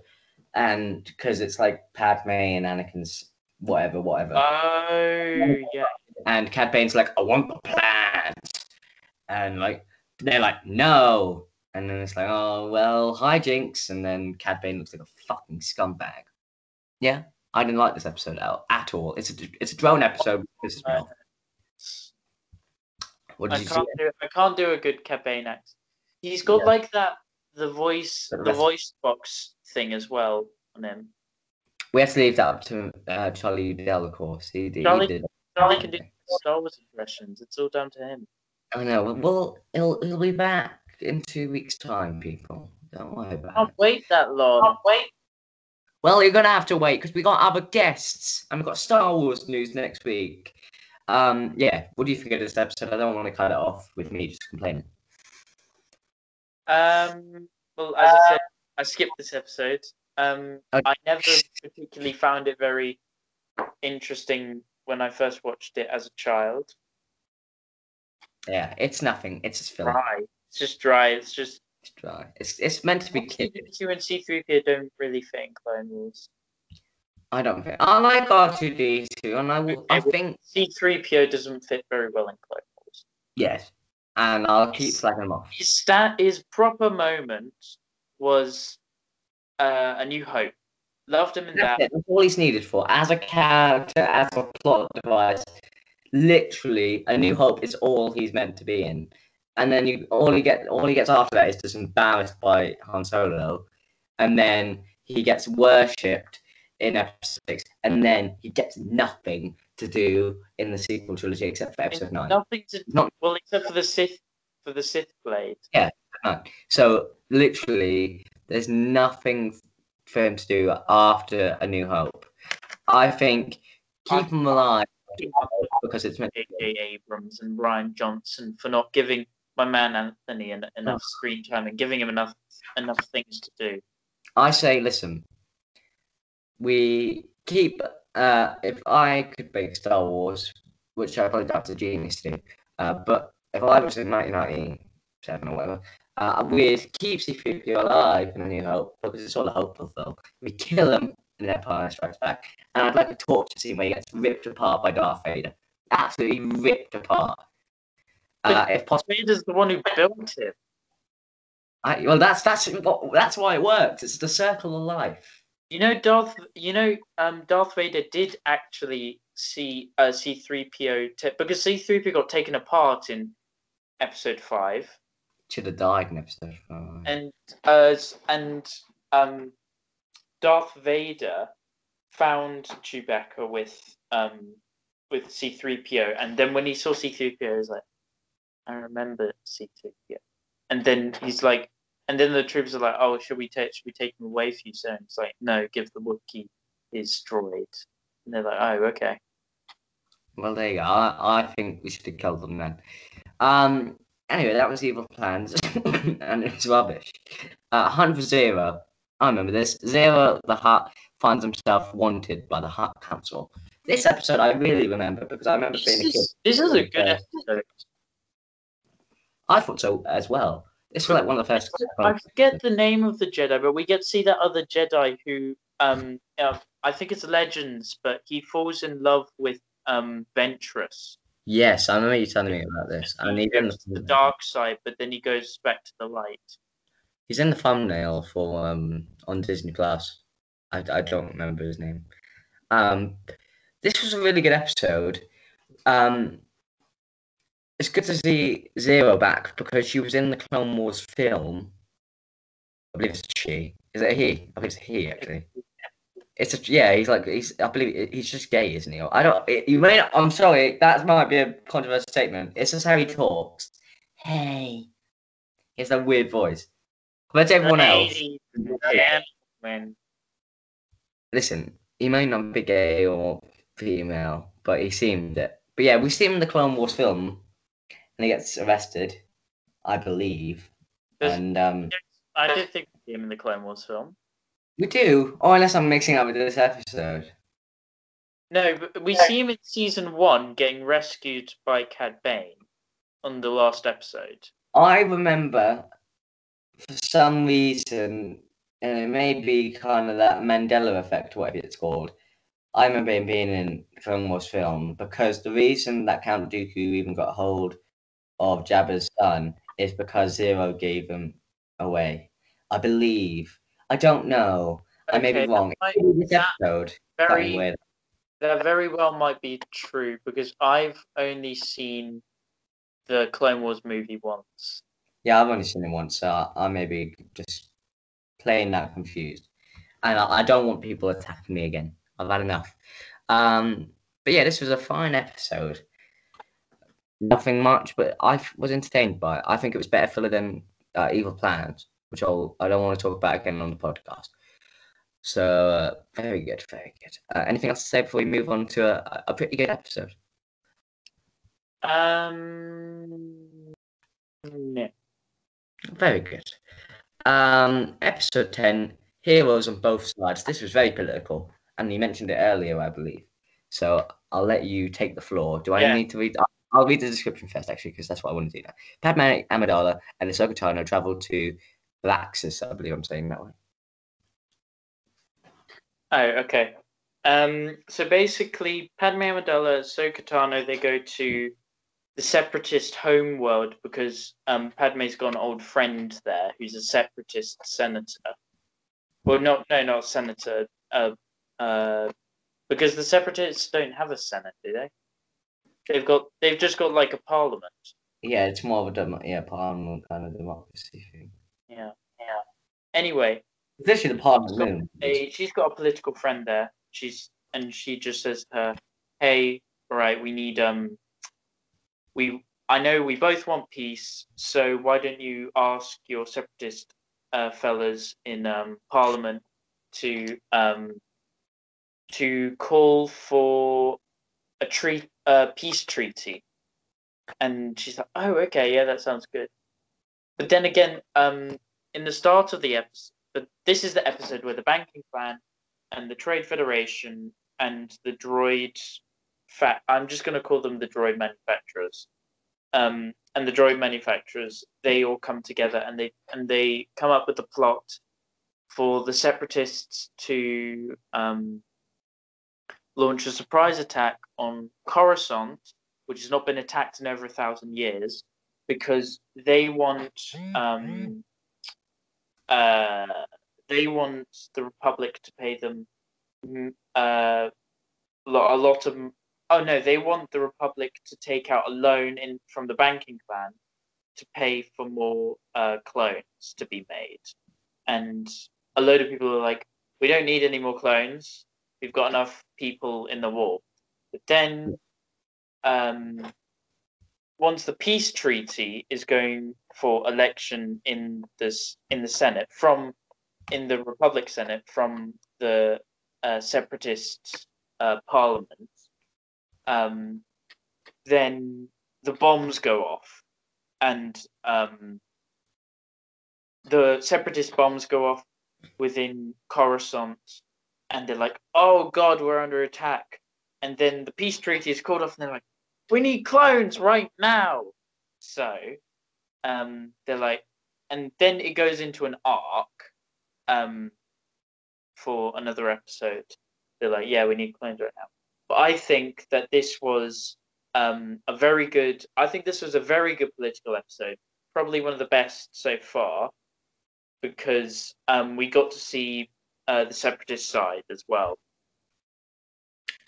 and because it's like Padme and Anakin's whatever, whatever. Oh yeah. And Cad Bane's like, I want the plants, And like they're like, no. And then it's like, oh well, hijinks. And then Cad Bane looks like a fucking scumbag. Yeah, I didn't like this episode at, at all. It's a it's a drone episode. This is Uh, What I did you see? can't do I can't do a good Cad Bane act. He's got Yeah. like that the voice The the voice box thing as well on him. We have to leave that up to uh, Charlie Udell, of course. He, did- he Charlie- did. Charlie can do Star Wars impressions. It's all down to him. I know. Well, he'll he'll be back in two weeks' time, people. Don't worry about it. Can't it. wait that long. Can't wait. Well, you're gonna have to wait because we got other guests and we've got Star Wars news next week. Um, yeah. What do you think of this episode? I don't want to cut it off with me just complaining. Um well as I said, I skipped this episode. Um Okay. I never particularly found it very interesting when I first watched it as a child. Yeah, it's nothing. It's just film. Dry. It's just dry. It's just It's dry. It's it's meant to be kid. Q and C3PO don't really fit Clone Wars. I don't think. I like R two D two, and I will. I think C3PO doesn't fit very well in Clone Wars. yes, and I'll keep slagging them off. His stat, his proper moment was uh, A New Hope. Loved him in That's that. it. That's all he's needed for as a character, as a plot device. Literally, A New Hope is all he's meant to be in, and then you all he get all he gets after that is just embarrassed by Han Solo, and then he gets worshipped in episode six, and then he gets nothing to do in the sequel trilogy except for episode nine. Nothing to Not- well, except for the Sith for the Sith blade. None. So literally, there's nothing for him to do after A New Hope. I think keep him alive because it's meant. J.J. Abrams and Rian Johnson for not giving my man Anthony en- enough screen time and giving him enough enough things to do. I say, listen, we keep. Uh, if I could make Star Wars, which I probably have to genius to do, uh, but if I was in 1997 or whatever, uh, we'd keep C3PO alive in A New Hope because it's all a hopeful film. We kill him in Empire Strikes Back, and I'd like a torture scene where he gets ripped apart by Darth Vader, absolutely ripped apart. Uh, if possible, Vader's the one who built it. I, well, that's that's that's why it worked. It's the circle of life. You know, Darth. You know, um, Darth Vader did actually see uh, C-3PO t- because C-3PO got taken apart in Episode Five, Should have died in episode five. and uh, and um, Darth Vader found Chewbacca with um with C-3PO, and then when he saw C-3PO, he was like, "I remember C two, yeah. and then he's like. And then the troops are like, "Oh, should we take should we take him away for you?" So it's like, "No, give the Wookiee his droid." And they're like, "Oh, okay." Well, there you go. I, I think we should have killed them then. Um. Anyway, that was Evil Plans, and it's rubbish. Uh, Hunt for Ziro. I remember this. Ziro, the Hutt, finds himself wanted by the Hutt Council. This episode I really remember because I remember This being a kid. this is a good Yeah. episode. I thought so as well. This was like one of the first. I forget the name of the Jedi, but we get to see that other Jedi who, um, uh, I think it's Legends, but he falls in love with um Ventress, Yes, I remember you telling me about this. And He goes to the dark side, but then he goes back to the light. He's in the thumbnail for um on Disney Plus. I, I don't remember his name. Um, this was a really good episode. Um, it's good to see Ziro back because she was in the Clone Wars film. I believe it's she. Is it he? I believe it's he actually. It's a yeah. He's like he's. I believe he's just gay, isn't he? I don't. You may. Not, I'm sorry. That might be a controversial statement. It's just how he talks. Hey, he has that weird voice. Compared to everyone else. Gentlemen. Listen, he may not be gay or female, but he seemed it. But yeah, we see him in the Clone Wars film, he gets arrested, I believe. There's- And um, I did think him in the Clone Wars film. we do. Oh, unless I'm mixing up with this episode. No, but we see him in season one getting rescued by Cad Bane on the last episode. I remember, for some reason, and it may be kind of that Mandela effect, whatever it's called. I remember him being in Clone Wars film because the reason that Count Dooku even got hold of Jabba's son is because Ziro gave him away. I believe. I don't know. I may be wrong. this episode. Very, that very well might be true because I've only seen the Clone Wars movie once. Yeah, I've only seen it once, so I, I may be just playing that confused. And I, I don't want people attacking me again. I've had enough. Um, but yeah, this was a fine episode. Nothing much, but I was entertained by it. I think it was better filler than uh, Evil Plans, which I'll, I don't want to talk about again on the podcast. So, uh, very good, very good. Uh, anything else to say before we move on to a, a pretty good episode? Um, no. Very good. Um, episode 10 Heroes on both sides. This was very political, and you mentioned it earlier, I believe. So I'll let you take the floor. Do I Yeah. need to read? I'll- read the description first, actually, because that's what I want to do now. Padme Amidala and Ahsoka Tano travel to Laxus, I believe I'm saying that way. Oh, okay. Um, so basically, Padme Amidala, Ahsoka Tano, they go to the separatist home world because um, Padme's got an old friend there who's a separatist senator. Well, no, no, not senator. Uh, uh, because the separatists don't have a senate, do they? They've got, they've just got like a parliament. Yeah, it's more of a demo- yeah, parliament kind of democracy thing. Yeah, yeah. Anyway, It's literally the parliament got a, she's got a political friend there. She's and she just says to her, "Hey, all right, we need um, we I know we both want peace, so why don't you ask your separatist uh, fellas in um, Parliament to um, to call for a treat a peace treaty?" And she's like, "Oh, okay, yeah, that sounds good." But then again, um, in the start of the episode but this is the episode where the banking plan and the trade federation and the droid i'm just going to call them the droid manufacturers um, and the droid manufacturers they all come together and they and they come up with a plot for the separatists to um, launch a surprise attack on coruscant which has not been attacked in over a thousand years because they want um, uh, they want the Republic to pay them uh, a lot of. Oh no, they want the Republic to take out a loan in from the banking plan to pay for more uh, clones to be made, and a load of people are like, "We don't need any more clones. We've got enough people in the war." But then, um, once the peace treaty is going for election in this in the Senate from in the Republic Senate from the uh, separatist uh, parliament, um, then the bombs go off, and um, the separatist bombs go off within Coruscant, and they're like, "Oh God, we're under attack!" And then the peace treaty is called off, and they're like, "We need clones right now." So, um, they're like, and then it goes into an arc, um, for another episode. They're like, "Yeah, we need clones right now." But I think that this was um, a very good. I think this was a very good political episode. Probably one of the best so far, because um, we got to see uh, the separatist side as well.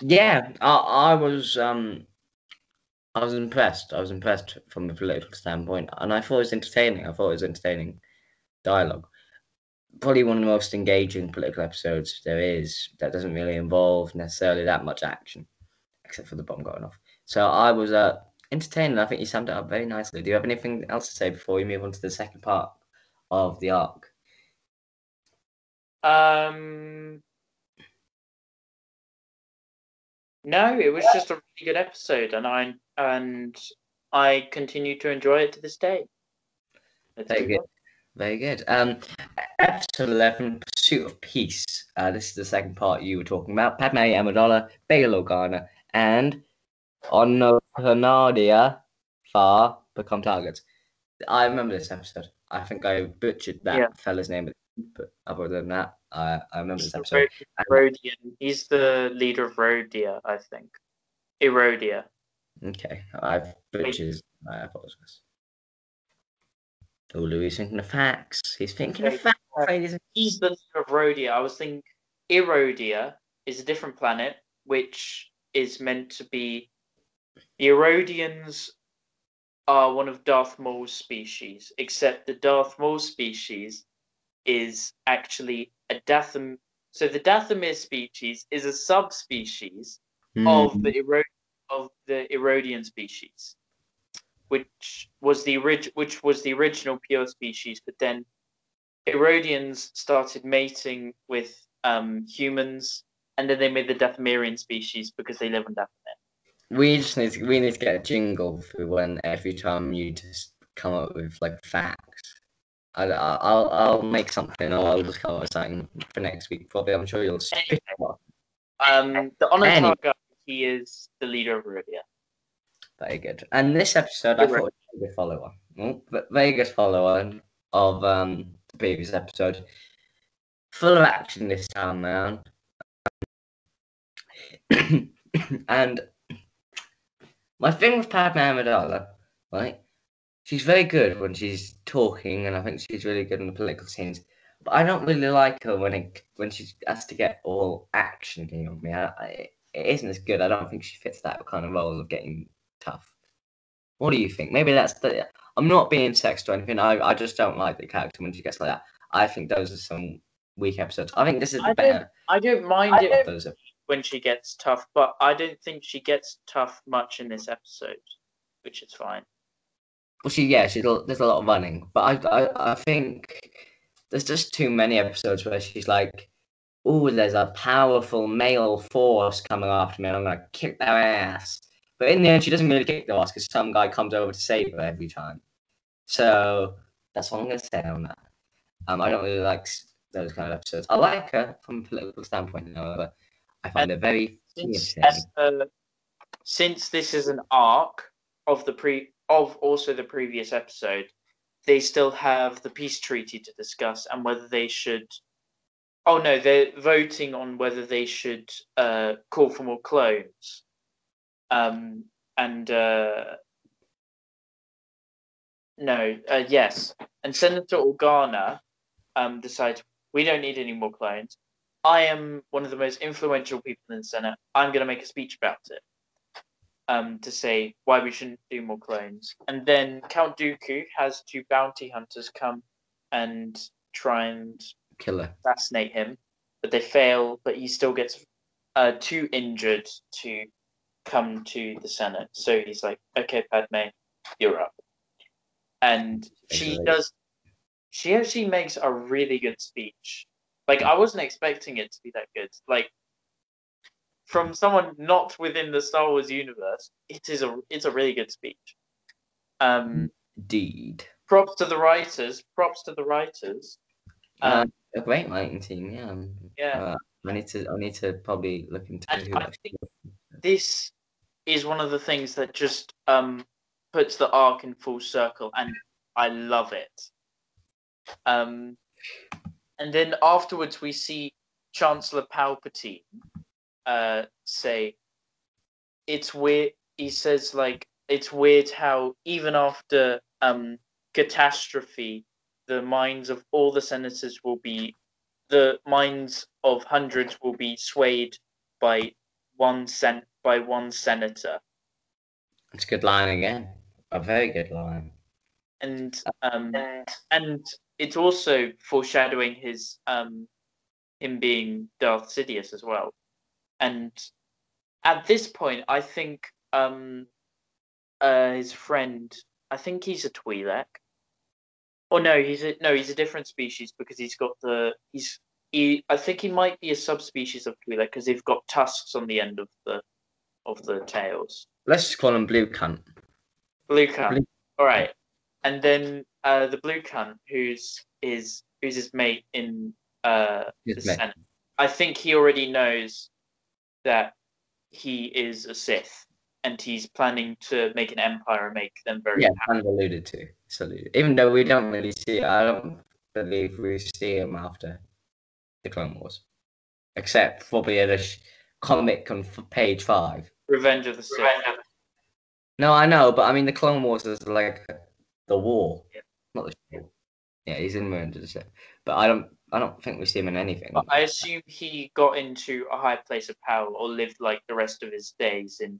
Yeah, I, I was um I was impressed. I was impressed from a political standpoint, and I thought it was entertaining. I thought it was entertaining dialogue. probably one of the most engaging political episodes there is that doesn't really involve necessarily that much action, except for the bomb going off. So I was uh, entertained. I think you summed it up very nicely. Do you have anything else to say before we move on to the second part of the arc? Um, no, it was just a really good episode, and I and I continue to enjoy it to this day. Let's Very good. Very good. Um, episode 11, Pursuit of Peace. Uh, this is the second part you were talking about. Padme Amidala, Bail Organa, and Ononadia Far become targets. I remember this episode. I think I butchered that Yeah. fella's name, but other than that, I, I remember this the episode. He's the leader of Rodia, I think. Erodia. Okay, I've butchered. I apologize. Oh, Louis thinking of facts. He's thinking of facts, ladies He's the leader of Rodia. I was thinking Erodia is a different planet, which is meant to be the Erodians are one of Darth Maul's species, except the Darth Maul species is actually a Dathom. So the Dathomir species is a subspecies of Hmm. the Ero- of the Erodian species, which was the orig- which was the original pure species, but then Erodians started mating with um, humans, and then they made the Dathomirian species because they live on Dathomir. We just need to, we need to get a jingle for when every time you just come up with like facts. I, I'll I'll make something or I'll just come up with something for next week. Probably I'm sure you'll it. Um, the Onotar Any- guy, he is the leader of Erodia. Very good. And this episode I You're thought was a good follow on. Oh, very good follow on of um the previous episode. Full of action this time round. and my thing with Padme Amidala, right? She's very good when she's talking, and I think she's really good in the political scenes. But I don't really like her when it when she has to get all action on me. I, I, it isn't as good. I don't think she fits that kind of role of getting tough. What do you think? Maybe that's the. I'm not being sexist or anything. I, I just don't like the character when she gets like that. I think those are some weak episodes. I think this is I the don't- better. I don't mind it of those. when she gets tough, but I don't think she gets tough much in this episode, which is fine. Well, she yeah, she's a- there's a lot of running, but I I, I think there's just too many episodes where she's like, "Oh, there's a powerful male force coming after me, and I'm gonna kick their ass." But in the end, she doesn't really kick their ass because some guy comes over to save her every time. So that's what I'm gonna say on that. Um, I don't really like those kind of episodes. I like her from a political standpoint, however. I find her very Since, uh, since this is an arc of the pre of also the previous episode, they still have the peace treaty to discuss and whether they should. Oh no, they're voting on whether they should uh, call for more clones. Um, and uh, no, uh, yes, and Senator Organa um, decides we don't need any more clones. I am one of the most influential people in the Senate. I'm going to make a speech about it um, to say why we shouldn't do more clones. And then Count Dooku has two bounty hunters come and try and Killer. assassinate him, but they fail. But he still gets uh, too injured to come to the Senate. So he's like, "Okay, Padme, you're up." And she does. She actually makes a really good speech. Like I wasn't expecting it to be that good. Like from someone not within the Star Wars universe, it is a it's a really good speech. Um, Indeed. props to the writers. Props to the writers. Uh, Um, a great writing team, yeah. um, yeah. Uh, I need to I need to probably look into And who I actually- this is one of the things that just um puts the arc in full circle and I love it. Um and then afterwards we see Chancellor Palpatine uh say it's weird he says like it's weird how even after um catastrophe the minds of all the senators will be the minds of hundreds will be swayed by one sen- by one senator It's a good line again. A very good line. and um and it's also foreshadowing his um him being Darth Sidious as well. And at this point, I think um uh his friend, I think he's a Twi'lek. Or no, he's a no, he's a different species because he's got the he's he. I think he might be a subspecies of Twi'lek because they've got tusks on the end of the of the tails. Let's just call him Blue Cunt. Blue cunt. Blue- All right, and then uh, the blue cunt, who's is who's his mate in uh, the mate. Senate. I think he already knows that he is a Sith, and he's planning to make an empire and make them very Yeah, powerful. kind of alluded to. It's alluded. Even though we don't really see it, I don't believe we see him after the Clone Wars, except probably at a sh- comic on f- page five. Revenge of the Sith. No, I know, but I mean the Clone Wars is like the war, Yeah. not the show. Yeah, he's in the but I don't. I don't think we see him in anything. But I assume he got into a high place of power or lived like the rest of his days in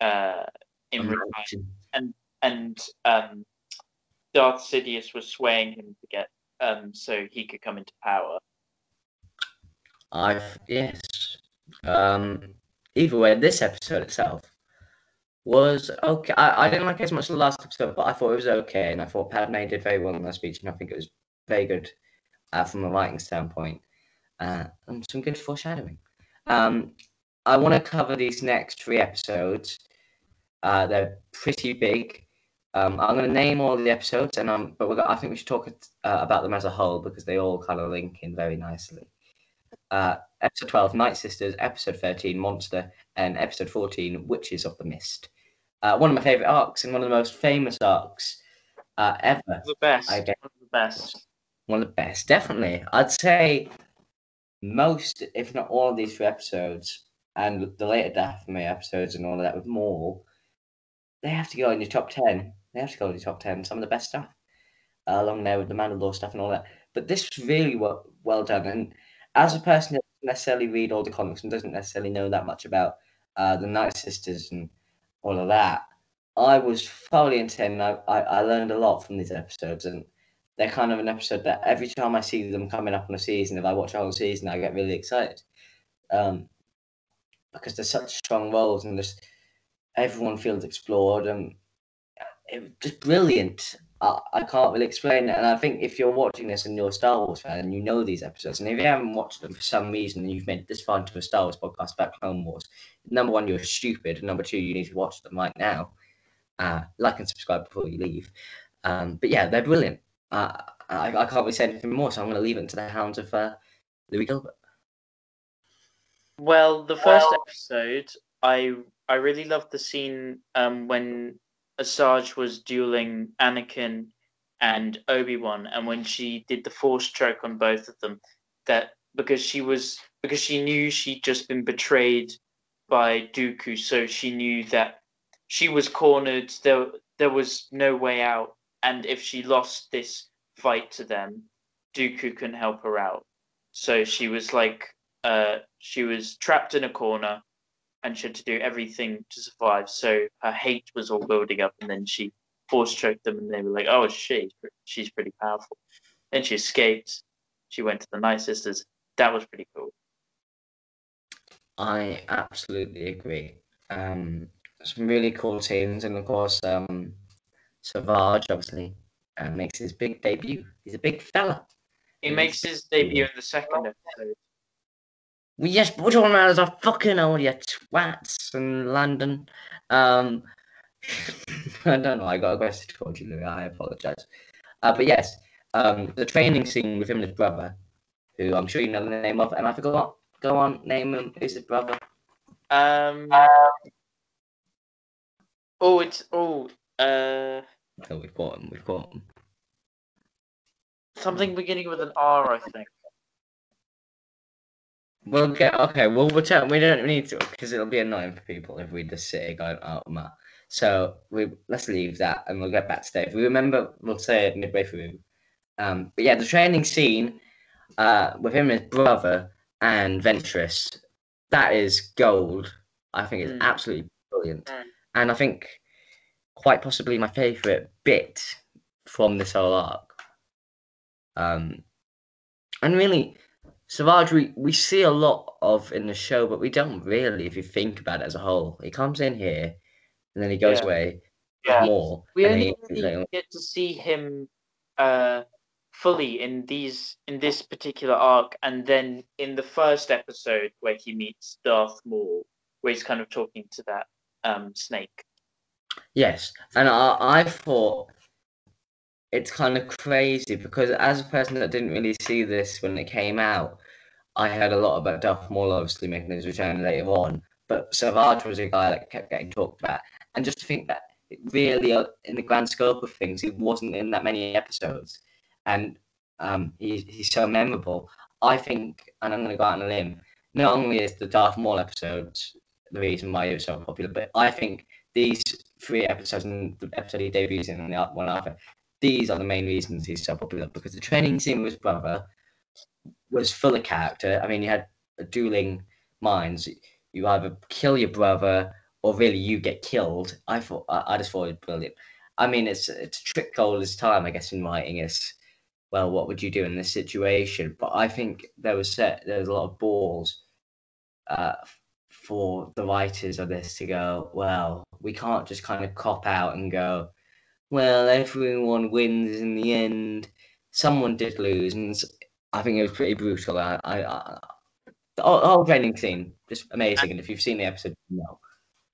uh in retirement. and um, Darth Sidious was swaying him to get um, so he could come into power. I yes. Um, either way, this episode itself was okay. I, I didn't like it as much the last episode, but I thought it was okay, and I thought Padme did very well in that speech, and I think it was very good uh, from a writing standpoint, uh, and some good foreshadowing. Um, I want to cover these next three episodes. Uh, they're pretty big. Um, I'm going to name all the episodes, and um, but I think we should talk uh, about them as a whole because they all kind of link in very nicely. Uh, episode 12, Night Sisters, episode 13, Monster, and episode 14, Witches of the Mist. Uh, one of my favorite arcs and one of the most famous arcs uh, ever. The best. I get- One of the best. One of the best, definitely. I'd say most, if not all, of these three episodes and the later Daphne episodes and all of that with Maul, they have to go in your top 10. They have to go in your top 10. Some of the best stuff uh, along there with the Mandalore stuff and all that. But this was really well, well done. And as a person that doesn't necessarily read all the comics and doesn't necessarily know that much about uh, the Night Sisters and all of that, I was thoroughly entertained. I, I, I learned a lot from these episodes. And they're kind of an episode that every time I see them coming up on a season, if I watch a whole season, I get really excited. Um, because they're such strong roles and just everyone feels explored and it was just brilliant. I, I can't really explain it. And I think if you're watching this and you're a Star Wars fan and you know these episodes, and if you haven't watched them for some reason and you've made this far into a Star Wars podcast about Clone Wars, number one, you're stupid. And number two, you need to watch them right now. Uh, like and subscribe before you leave. Um, but yeah, they're brilliant. Uh, I, I can't really say anything more, so I'm going to leave it to the hounds of uh, Louis Gilbert. Well, the first episode, I I really loved the scene um, when Asajj was dueling Anakin and Obi Wan, and when she did the Force choke on both of them, that because she was because she knew she'd just been betrayed by Dooku, so she knew that she was cornered. There there was no way out, and if she lost this fight to them, Dooku couldn't help her out. So she was like uh, she was trapped in a corner and she had to do everything to survive. So her hate was all building up, and then she force choked them, and they were like, "Oh, she, she's pretty powerful." Then she escaped. She went to the Night Sisters. That was pretty cool. I absolutely agree. Um, some really cool scenes, and of course, um, Savage obviously uh, makes his big debut. He's a big fella. He makes his debut in the second episode. We just put on as a fucking all you twats in London. Um, I don't know. I got aggressive towards you, Louis. I apologize. Uh, but yes, um, the training scene with him and his brother, who I'm sure you know the name of, and I forgot. Go on, name him. Who's his brother? Um. Oh, it's oh uh Oh, we've got him. We've got him. something beginning with an R, I think. We'll get okay. We'll return. We don't need to because it'll be annoying for people if we just sit here going, "Oh man." So we let's leave that and we'll get back to Dave. If we remember, we'll say it midway through. Um, but yeah, the training scene uh, with him and his brother and Ventress, that is gold. I think it's Mm. absolutely brilliant, Mm. and I think quite possibly my favorite bit from this whole arc. Um, and really, Savage, we, we see a lot of in the show, but we don't really, if you think about it as a whole. He comes in here, and then he goes Yeah. away. Yeah. More. We only he- really get to see him uh, fully in these in this particular arc, and then in the first episode where he meets Darth Maul, where he's kind of talking to that um, snake. Yes, and I, I thought it's kind of crazy because as a person that didn't really see this when it came out, I heard a lot about Darth Maul obviously making his return later on, but Savage was a guy that kept getting talked about, and just to think that it really, uh, in the grand scope of things, he wasn't in that many episodes, and um, he, he's so memorable. I think, and I'm going to go out on a limb. Not only is the Darth Maul episodes the reason why he was so popular, but I think these three episodes and the episode he debuts in and the one after, these are the main reasons he's so popular because the training scene with his brother was full of character. I mean, you had dueling minds. You either kill your brother or really you get killed. I thought I, just thought it was brilliant. I mean, it's it's a trick goal this time, I guess, in writing is well, what would you do in this situation? But I think there was set there was a lot of balls uh, for the writers of this to go, well, we can't just kind of cop out and go, well, everyone wins in the end. Someone did lose, and I think it was pretty brutal. I, I, I the whole, training scene just amazing, and if you've seen the episode, you know.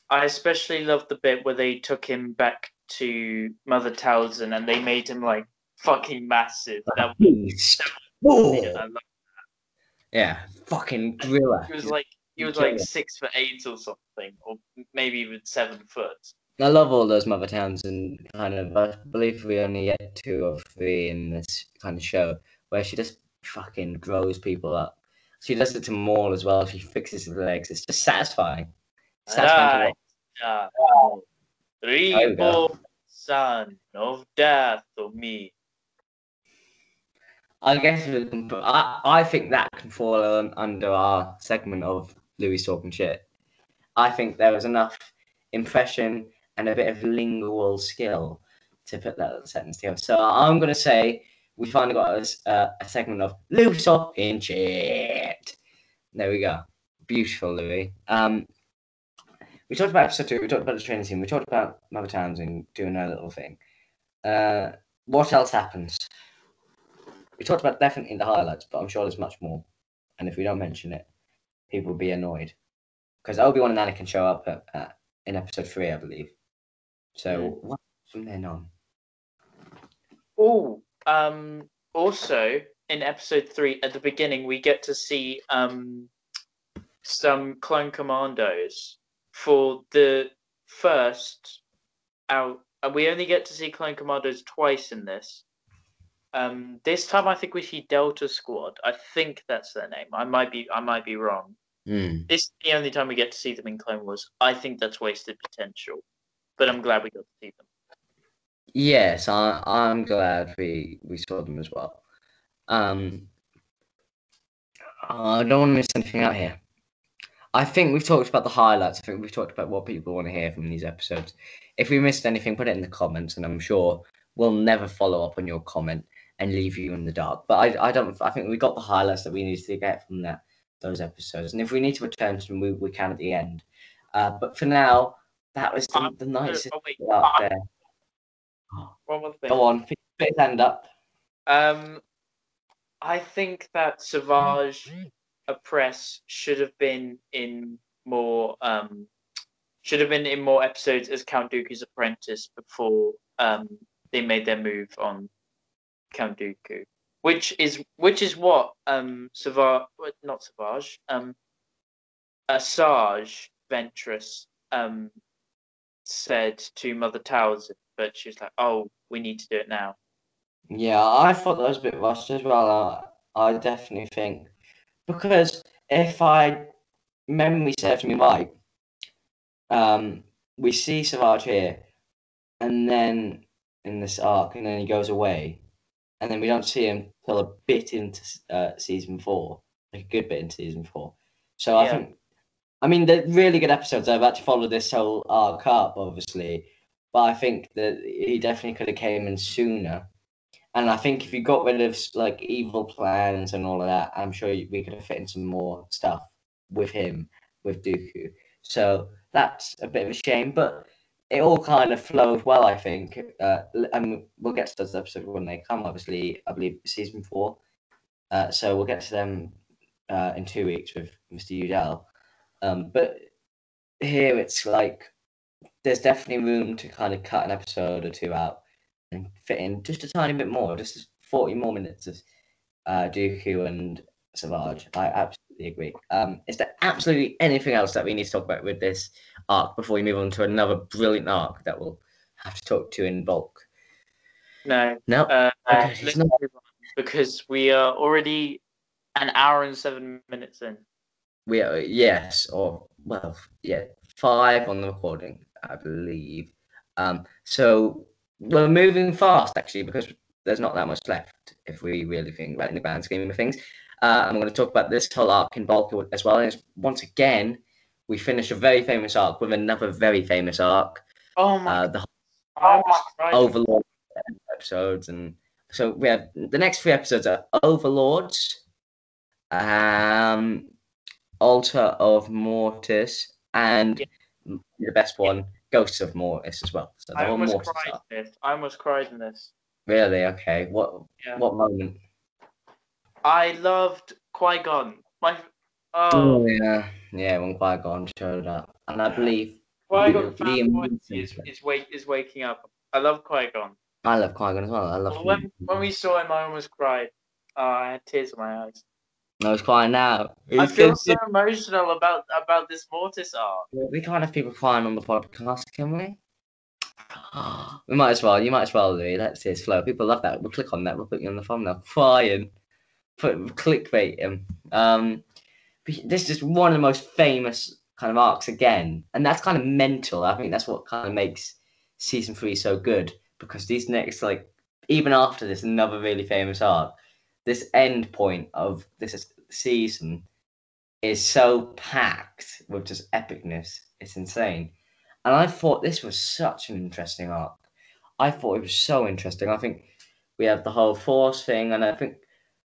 I especially loved the bit where they took him back to Mother Talzin and they made him like fucking massive. That was. I loved- Yeah, fucking gorilla. he was like he was like six foot eight or something, or maybe even seven foot. I love all those Mother Talzin and kind of. I believe we only get two or three in this kind of show where she just fucking grows people up. She does it to Maul as well. She fixes his legs. It's just satisfying. Satisfying to Right. Uh, There we. Reborn son of death of me. I guess we can put, I, I think that can fall un, under our segment of Louis talking shit. I think there was enough impression and a bit of lingual skill to put that sentence together. So I'm going to say we finally got us uh, a segment of Louis in shit. There we go. Beautiful, Louis. Um, we talked about episode two. We talked about the training team. We talked about Mother Talzin doing her little thing. Uh, what else happens? We talked about definitely the highlights, but I'm sure there's much more. And if we don't mention it, people will be annoyed. Because Obi Wan and Anakin show up at, in episode three, I believe. So Mm. what from then on? Oh, um, also in episode three at the beginning we get to see um some clone commandos for the first out. We only get to see clone commandos twice in this. Um, this time I think we see Delta Squad. I think that's their name. I might be I might be wrong. Hmm. This is the only time we get to see them in Clone Wars. I think that's wasted potential, but I'm glad we got to see them. Yes, I, I'm glad we, we saw them as well. Um, I don't want to miss anything out here. I think we've talked about the highlights. I think we've talked about what people want to hear from these episodes. If we missed anything, put it in the comments, and I'm sure we'll never follow up on your comment and leave you in the dark. But I, I don't. I think we got the highlights that we needed to get from that those episodes. And if we need to return to them, we, we can at the end. Uh, but for now, that was the, Um, the nicest Oh, wait, out there. one more thing. Go on, put put his hand up. Um, I think that Savage Opress should have been in more um should have been in more episodes as Count Dooku's apprentice before um they made their move on Count Dooku. Which is which is what um Savage not Savage, um Asajj Ventress um said to Mother Talzin, but she was like, Oh, we need to do it now. Yeah, I thought that was a bit rushed as well. I, I definitely think because if I memory serves me right, um, we see Savage here, and then in this arc, and then he goes away, and then we don't see him till a bit into uh, season four, like a good bit into season four. So I think, I mean, they're really good episodes. I've had to follow this whole arc up, obviously, but I think that he definitely could have came in sooner And I think if you got rid of like evil plans and all of that, I'm sure we could have fit in some more stuff with him, with Dooku. So that's a bit of a shame, but it all kind of flowed well, I think. Uh, and we'll get to those episodes when they come, obviously, I believe season four. Uh, so we'll get to them uh, in two weeks with Mr. Udell. Um, but here it's like there's definitely room to kind of cut an episode or two out and fit in just a tiny bit more, just 40 more minutes of uh, Dooku and Savage. I absolutely agree. Um, is there absolutely anything else that we need to talk about with this arc before we move on to another brilliant arc that we'll have to talk to in bulk? No. No. Uh, Okay, let's no. move on, because we are already an hour and seven minutes in. We are yes, or well, yeah, five on the recording, I believe. Um, so we're moving fast actually because there's not that much left if we really think about it in the grand scheme of things. Uh, I'm going to talk about this whole arc in bulk as well. And it's, once again, we finish a very famous arc with another very famous arc. Oh my! Uh, the almost cried. Overlord episodes, and so we have the next three episodes are Overlords, um, Altar of Mortis, and the best one, Ghosts of Mortis as well. So the I almost Mortis cried this. I almost cried in this. Really? Okay. What Yeah. what moment? I loved Qui Gon. My Oh oh, yeah, yeah. When Qui Gon showed up, and I believe Qui Gon is is wake is waking up. I love Qui Gon. I love Qui Gon as well. I love. When when we saw him, I almost cried. Oh, I had tears in my eyes. I was crying now. I feel so emotional about about this Mortis arc. We can't have people crying on the podcast, can we? We might as well. You might as well, Louis. Let's see it's flow. People love that. We'll click on that. We'll put you on the thumbnail. Crying. Put clickbait him. Um, this is one of the most famous kind of arcs again, and that's kind of mental. I think that's what kind of makes season three so good because these next, like, even after this, another really famous arc, this end point of this season is so packed with just epicness. It's insane. And I thought this was such an interesting arc. I thought it was so interesting. I think we have the whole force thing, and I think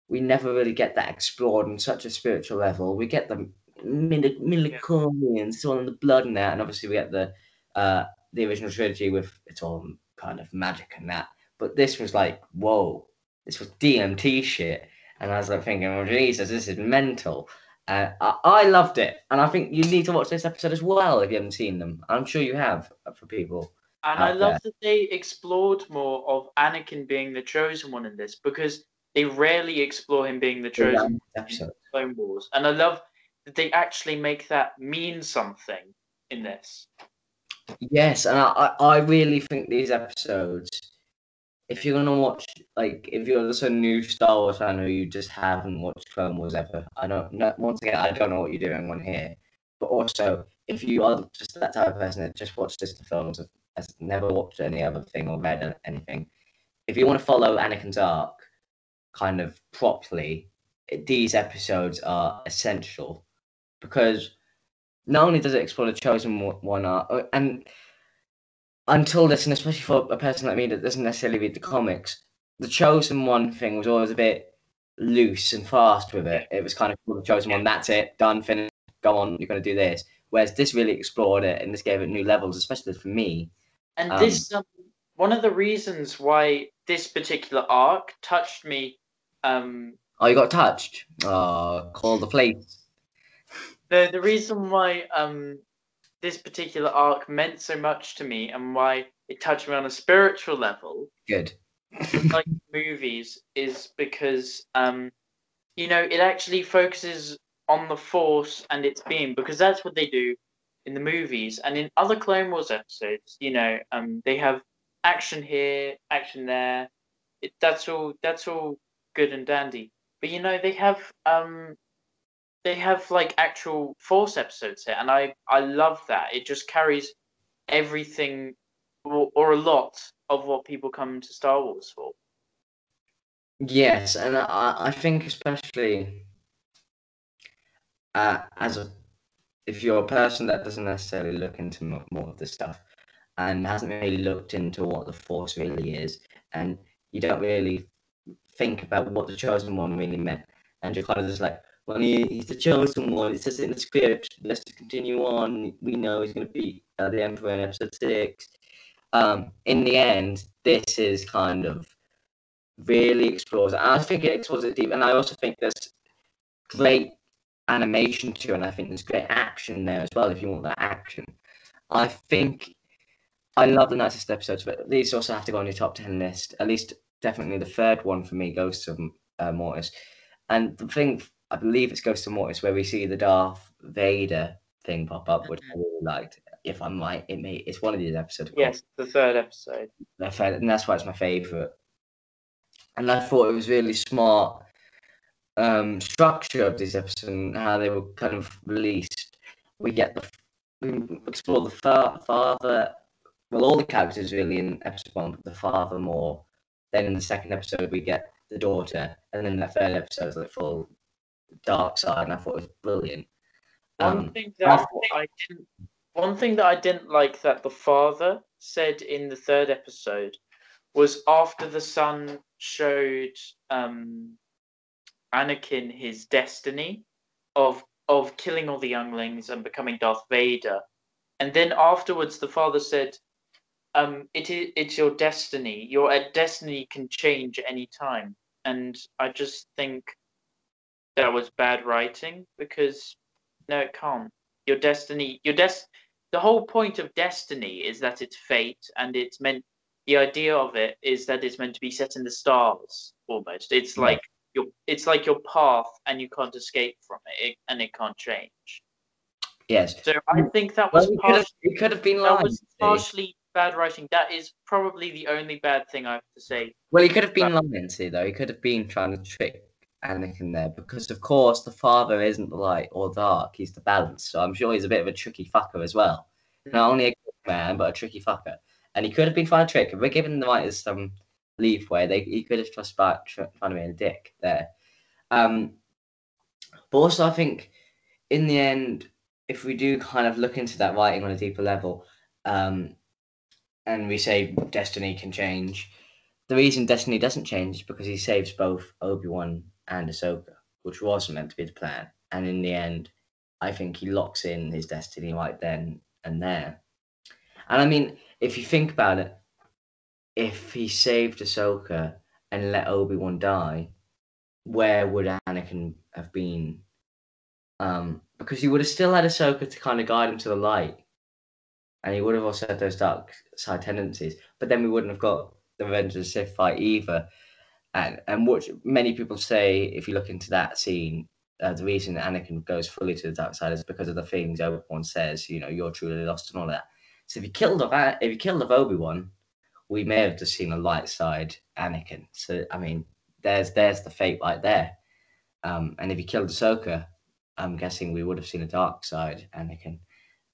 we never really get that explored on such a spiritual level. We get the midichlorians, it's all in the blood and that, and obviously we get the uh, the original trilogy with it's all kind of magic and that. But this was like, whoa, this was DMT shit. And as I was like thinking, oh Jesus, this is mental. Uh, I, I loved it, and I think you need to watch this episode as well if you haven't seen them. I'm sure you have uh, for people. And I love that they explored more of Anakin being the chosen one in this because they rarely explore him being the chosen episode. Clone Wars. And I love that they actually make that mean something in this. Yes, and I I really think these episodes, if you're gonna watch, like, if you're just a new Star Wars fan who you just haven't watched Clone Wars ever, I don't know. Once again, I don't know what you're doing on here. But also, if you are just that type of person that just watches the films, has never watched any other thing or read anything, if you want to follow Anakin's arc, kind of properly, these episodes are essential because not only does it explore the chosen one arc, uh, and until this, and especially for a person like me that doesn't necessarily read the comics, the chosen one thing was always a bit loose and fast with it. It was kind of the chosen one, that's it, done, finished, go on, you're going to do this. Whereas this really explored it and this gave it new levels, especially for me. And Um, this um, one of the reasons why this particular arc touched me. Um, Oh, you got touched. Oh, call the police. the the reason why um this particular arc meant so much to me and why it touched me on a spiritual level. Good. like movies is because um you know it actually focuses on the force and its being because that's what they do in the movies. And in other clone wars episodes you know um they have action here action there. It, that's all that's all good and dandy. But you know they have um they have like actual force episodes here and i i love that. It just carries everything or, or a lot of what people come to star wars for. Yes, and I, I think especially uh, as a if you're a person that doesn't necessarily look into mo- more of this stuff and hasn't really looked into what the force really is, and you don't really think about what the chosen one really meant, and you're kind of just like, well, he, he's the chosen one. It says it in the script. Let's continue on. We know he's going to be uh, the emperor in episode six. Um, in the end, this is kind of really explores. I think it explores it deep, and I also think there's great animation to, it, and I think there's great action there as well. If you want that action, I think I love the Nightsisters episodes, but these also have to go on your top ten list. At least, definitely the third one for me goes to uh, Mortis. And the thing, I believe it's Ghost of Mortis, where we see the Darth Vader thing pop up, which I really liked. If I'm right, it may it's one of these episodes. Yes, the third episode. Third, And that's why it's my favorite. And I thought it was really smart um, structure of this episode and how they were kind of released. We get the we explore the fa- father well, all the characters really in episode one, but the father more. Then in the second episode, we get the daughter, and then the third episode is like full dark side, and I thought it was brilliant. Um, one thing that I, I didn't, one thing that I didn't like that the father said in the third episode was after the son showed um, Anakin his destiny of of killing all the younglings and becoming Darth Vader, and then afterwards the father said, um, it is it's your destiny. Your uh, destiny can change at any time, and I just think that was bad writing because no, it can't. Your destiny, your des, the whole point of destiny is that it's fate, and it's meant. The idea of it is that it's meant to be set in the stars almost. It's like your, it's like your path, and you can't escape from it, it and it can't change. Yes. So I think that was well, partially, it could have been that was partially bad writing. That is probably the only bad thing I have to say. Well, he could have been lying, see, though. He could have been trying to trick Anakin there because, of course, the father isn't the light or dark. He's the balance. So I'm sure he's a bit of a tricky fucker as well. Mm. Not only a good man, but a tricky fucker. And he could have been to trick. If we're giving the writers some leeway, they he could have just trying to be a dick there. Um, but also, I think in the end, if we do kind of look into that writing on a deeper level, um, and we say destiny can change. The reason destiny doesn't change is because he saves both Obi Wan and Ahsoka, which wasn't meant to be the plan. And in the end, I think he locks in his destiny right then and there. And I mean, if you think about it, if he saved Ahsoka and let Obi Wan die, where would Anakin have been? Um, because he would have still had Ahsoka to kind of guide him to the light and he would have also had those dark side tendencies. But then we wouldn't have got the Revenge of the Sith fight either. And and what many people say, if you look into that scene, uh, the reason Anakin goes fully to the dark side is because of the things Obi Wan says. You know, you're truly lost and all that. So if you killed off if you killed off Obi Wan, we may have just seen a light side Anakin. So I mean, there's there's the fate right there. Um, and if you killed Ahsoka, I'm guessing we would have seen a dark side Anakin.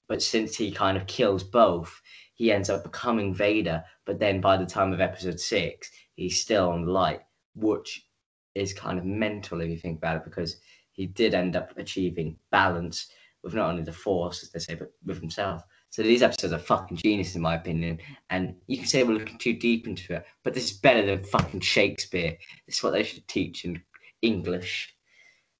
But since he kind of kills both, he ends up becoming Vader. But then by the time of episode six, he's still on the light, which is kind of mental if you think about it, because he did end up achieving balance with not only the Force, as they say, but with himself. So these episodes are fucking genius in my opinion. And you can say we're looking too deep into it, but this is better than fucking Shakespeare. This is what they should teach in English.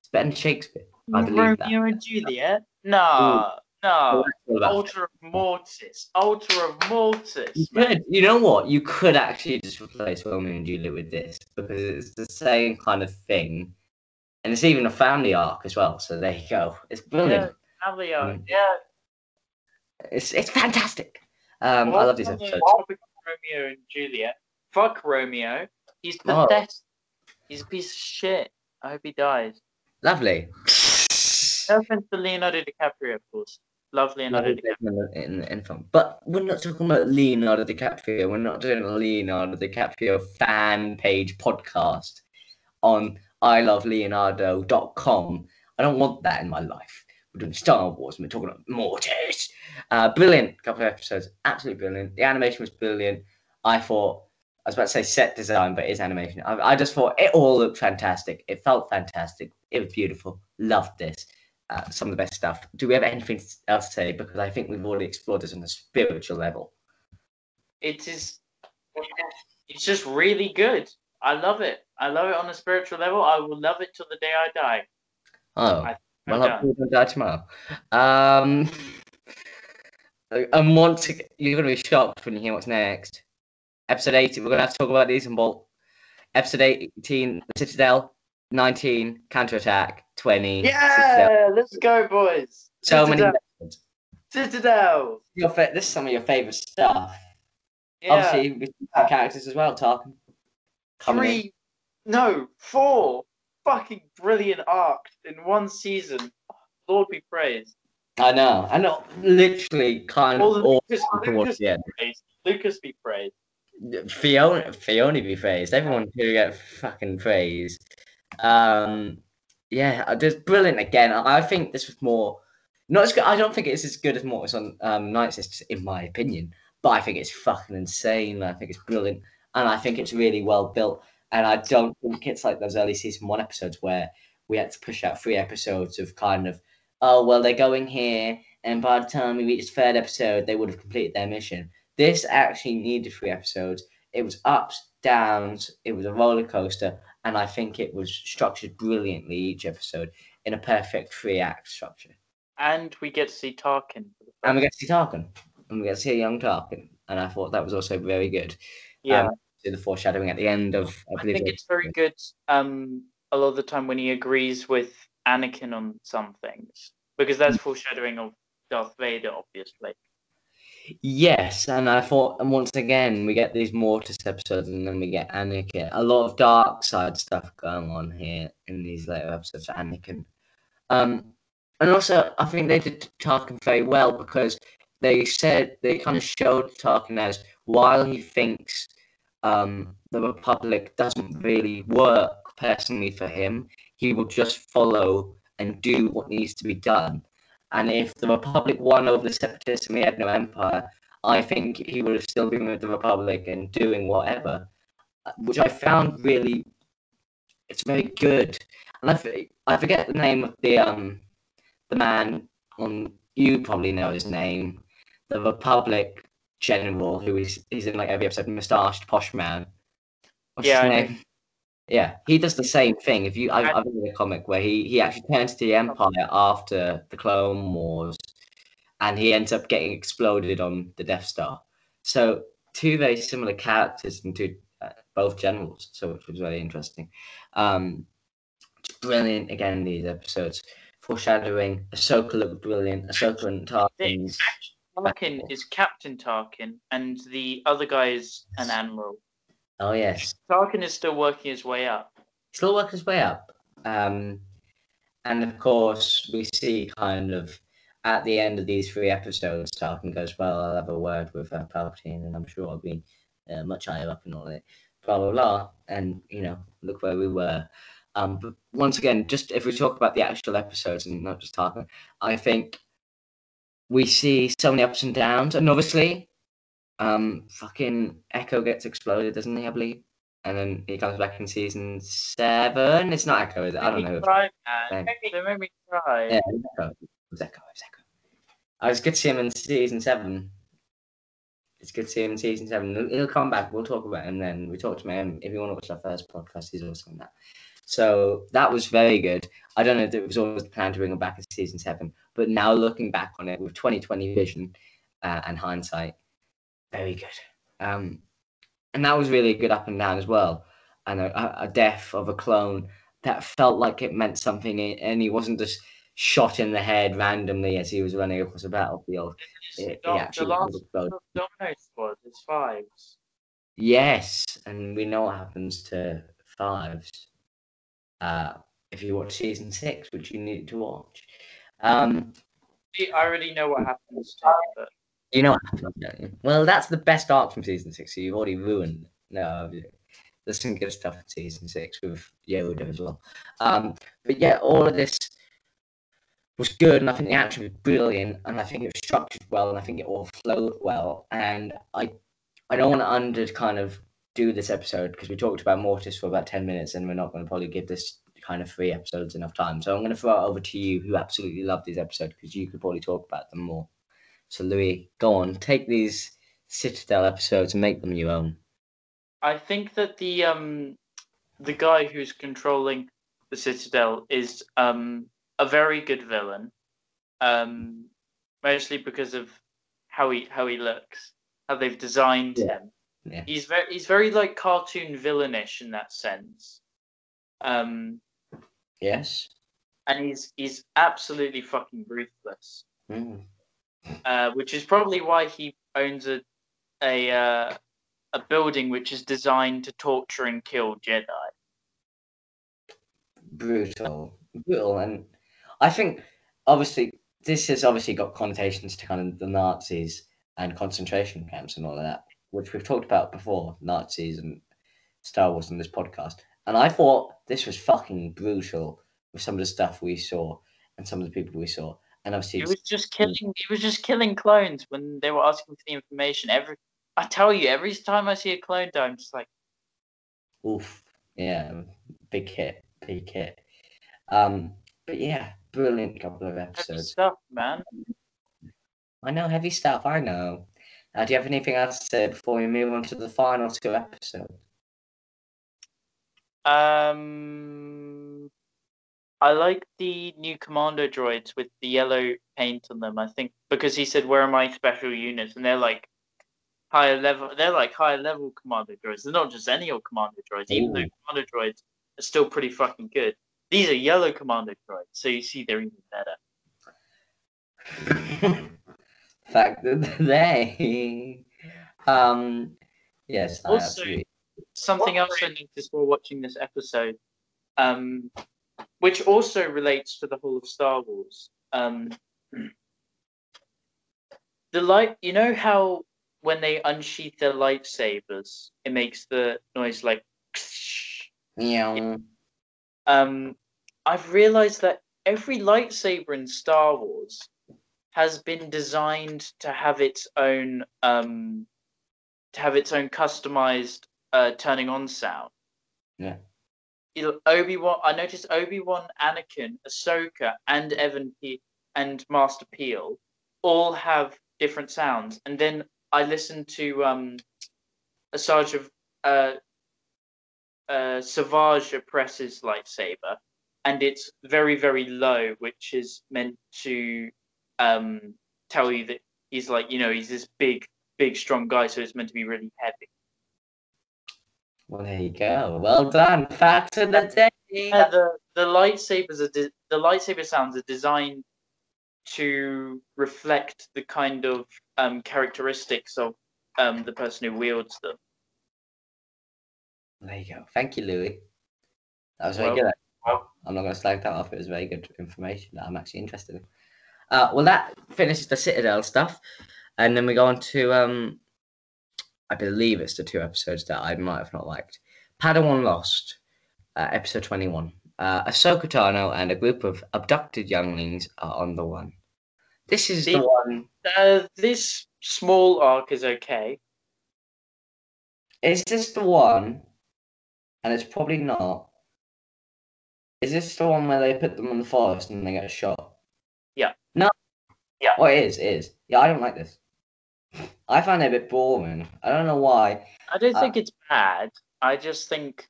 It's better than Shakespeare. I believe Romeo that. and Juliet? No. No, Altar of Mortis. Altar of Mortis. You could, you know what? You could actually just replace Romeo and Juliet with this because it's the same kind of thing, and it's even a family arc as well. So there you go. It's brilliant. Yeah, family arc. Mm. Yeah. It's it's fantastic. Um, I love these episodes. Romeo and Juliet. Fuck Romeo. He's pathetic. Oh. He's a piece of shit. I hope he dies. Lovely. No offense to Leonardo DiCaprio, of course. Love Leonardo DiCaprio. In, in film. But we're not talking about Leonardo DiCaprio. We're not doing a Leonardo DiCaprio fan page podcast on iloveleonardo.com. I don't want that in my life. We're doing Star Wars and we're talking about Mortis. Uh, brilliant couple of episodes. Absolutely brilliant. The animation was brilliant. I thought, I was about to say set design, but it's animation. I, I just thought it all looked fantastic. It felt fantastic. It was beautiful. Loved this uh, some of the best stuff. Do we have anything else to say? Because I think we've already explored this on a spiritual level. It is. It's just really good. I love it. I love it on a spiritual level. I will love it till the day I die. Oh, I- well, I'm hopefully we don't die tomorrow. Um, and once you're going to be shocked when you hear what's next. Episode 18, we're going to have to talk about these in bulk. Episode 18, The Citadel. 19, Counterattack. 20, Citadel. Yeah, let's go, boys. So. Citadel. episodes. Citadel. Your fa- this is some of your favourite stuff. Yeah. Obviously, with some characters as well, Tarkin. coming in. Three, no, four fucking brilliant arcs in one season. Lord be praised. I know. I know. Literally, kind All of all Lucas, towards Lucas the end. be praised. Lucas be praised. Filoni, Filoni be praised. Everyone who get fucking praised. Um, yeah, uh, just brilliant again. I think this was more not as good. I don't think it's as good as Mortis on um, Night Sisters, in my opinion. But I think it's fucking insane. I think it's brilliant, and I think it's really well built. And I don't think it's like those early season one episodes where we had to push out three episodes of kind of, oh well, they're going here, and by the time we reached third episode, they would have completed their mission. This actually needed three episodes. It was ups, downs. It was a roller coaster, and I think it was structured brilliantly each episode in a perfect three act structure. And we get to see Tarkin. And we get to see Tarkin, and we get to see a young Tarkin, and I thought that was also very good. yeah, um, See the foreshadowing at the end of, I I think it it's very good. Um, a lot of the time when he agrees with Anakin on some things, because that's Mm. foreshadowing of Darth Vader, obviously. Yes, and I thought, and once again, we get these Mortis episodes, and then we get Anakin. A lot of dark side stuff going on here in these later episodes for Anakin. Um, and also, I think they did Tarkin very well because they said they kind of showed Tarkin as while he thinks um, the Republic doesn't really work personally for him, he will just follow and do what needs to be done. And if the Republic won over the Separatists and we had no empire, I think he would have still been with the Republic and doing whatever, which I found really, it's very good. And I, I forget the name of the um, the man on you probably know his name, the Republic general who is he's in like every episode, moustached posh man. What's Yeah, his name? Yeah, he does the same thing. If you, I, And- I've read a comic where he he actually turns to the Empire after the Clone Wars, and he ends up getting exploded on the Death Star. So two very similar characters and two uh, both generals. So which was very interesting. Um, it's brilliant again these episodes. Foreshadowing. Ahsoka looked brilliant. Ahsoka and Tarkin. Tarkin is Captain Tarkin, and the other guy is an admiral. Oh yes, Tarkin is still working his way up. still working his way up. Um, and of course, we see kind of at the end of these three episodes, Tarkin goes, "Well, I'll have a word with uh, Palpatine, and I'm sure I'll be uh, much higher up and all that." Blah blah blah. And you know, look where we were. Um, but once again, just if we talk about the actual episodes and not just Tarkin, I think we see so many ups and downs, and obviously, um, fucking Echo gets exploded, doesn't he? I believe. And then he comes back in season seven. It's not Echo, is it? I don't know. Cry, man. They made me cry. Yeah, it's Echo. It's Echo. It's Echo. I was good to see him in season seven. It's good to see him in season seven. He'll, come back. We'll talk about him then. We talked to him. If you want to watch our first podcast, he's also on that. So that was very good. I don't know if it was always the plan to bring him back in season seven, but now looking back on it with 2020 vision uh, and hindsight, very good. Um, and that was really a good up and down as well. And a, a- death of a clone that felt like it meant something, and he wasn't just shot in the head randomly as he was running across a battlefield. It, it the actually last exploded. Domino squad is fives. Yes, and we know what happens to fives. Uh, if you watch season six, which you need to watch, um, I already know what happens to, but you know? Well, that's the best arc from season six. So you've already ruined. No, there's some good stuff in season six with Yoda as well. Um, but yeah, all of this was good, and I think the action was brilliant, and I think it was structured well, and I think it all flowed well. And I, I don't want to under kind of do this episode because we talked about Mortis for about ten minutes, and we're not going to probably give this kind of three episodes enough time. So I'm going to throw it over to you, who absolutely loved these episodes, because you could probably talk about them more. So Louis, go on, take these Citadel episodes and make them your own. I think that the um the guy who's controlling the Citadel is um, a very good villain, um, mostly because of how he how he looks, how they've designed Yeah. him. Yeah. He's very he's very like cartoon villainish in that sense. Um, Yes. and he's he's absolutely fucking ruthless. Mm. Uh, which is probably why he owns a a uh, a building which is designed to torture and kill Jedi. brutal, brutal, and I think obviously this has obviously got connotations to kind of the Nazis and concentration camps and all of that, which we've talked about before, Nazis and Star Wars in this podcast. And I thought this was fucking brutal with some of the stuff we saw and some of the people we saw, He was just killing. He was just killing clones when they were asking for the information. Every I tell you, every time I see a clone die, I'm just like, Oof. Yeah, big hit, big hit. Um, but yeah, brilliant couple of heavy episodes. stuff, man. I know heavy stuff. I know. Uh, do you have anything else to say before we move on to the final two episodes? Um, I like the new commando droids with the yellow paint on them. I think because he said, "Where are my special units?" and they're like higher level. They're like higher level commando droids. They're not just any old commando droids. Even though Ooh. commando droids are still pretty fucking good. These are yellow commando droids, so you see they're even better. Fact that they. Um. Yes. I Also- absolutely. Something else I noticed while watching this episode, um, which also relates to the whole of Star Wars. Um, the light, you know how when they unsheath their lightsabers, it makes the noise like. Yeah. Um, I've realized that every lightsaber in Star Wars has been designed to have its own um, to have its own customized uh, turning on sound. Yeah. Obi Wan. I noticed Obi Wan, Anakin, Ahsoka, and Evan P. and Master Piell all have different sounds. And then I listened to um, Asajj of uh, uh, Savage Opress's lightsaber, and it's very very low, which is meant to um, tell you that he's like you know he's this big big strong guy, so it's meant to be really heavy. Well, there you go. Well done. Fact of the day. Yeah, the the lightsabers are de- the lightsaber sounds are designed to reflect the kind of um, characteristics of um, the person who wields them. There you go. Thank you, Louis. That was very Well- good. I'm not going to slag that off. It was very good information that I'm actually interested in. Uh, well, that finishes the Citadel stuff, and then we go on to um, I believe it's the two episodes that I might have not liked. Padawan Lost, uh, episode 21. Uh, Ahsoka Tano and a group of abducted younglings are on the one. This is the The- one. Uh, this small arc is okay. Is this the one? And it's probably not. Is this the one where they put them in the forest and they get shot? Yeah. No. Yeah. Oh, it is. It is. Yeah, I don't like this. I find it a bit boring. I don't know why. I don't Uh, think it's bad. I just think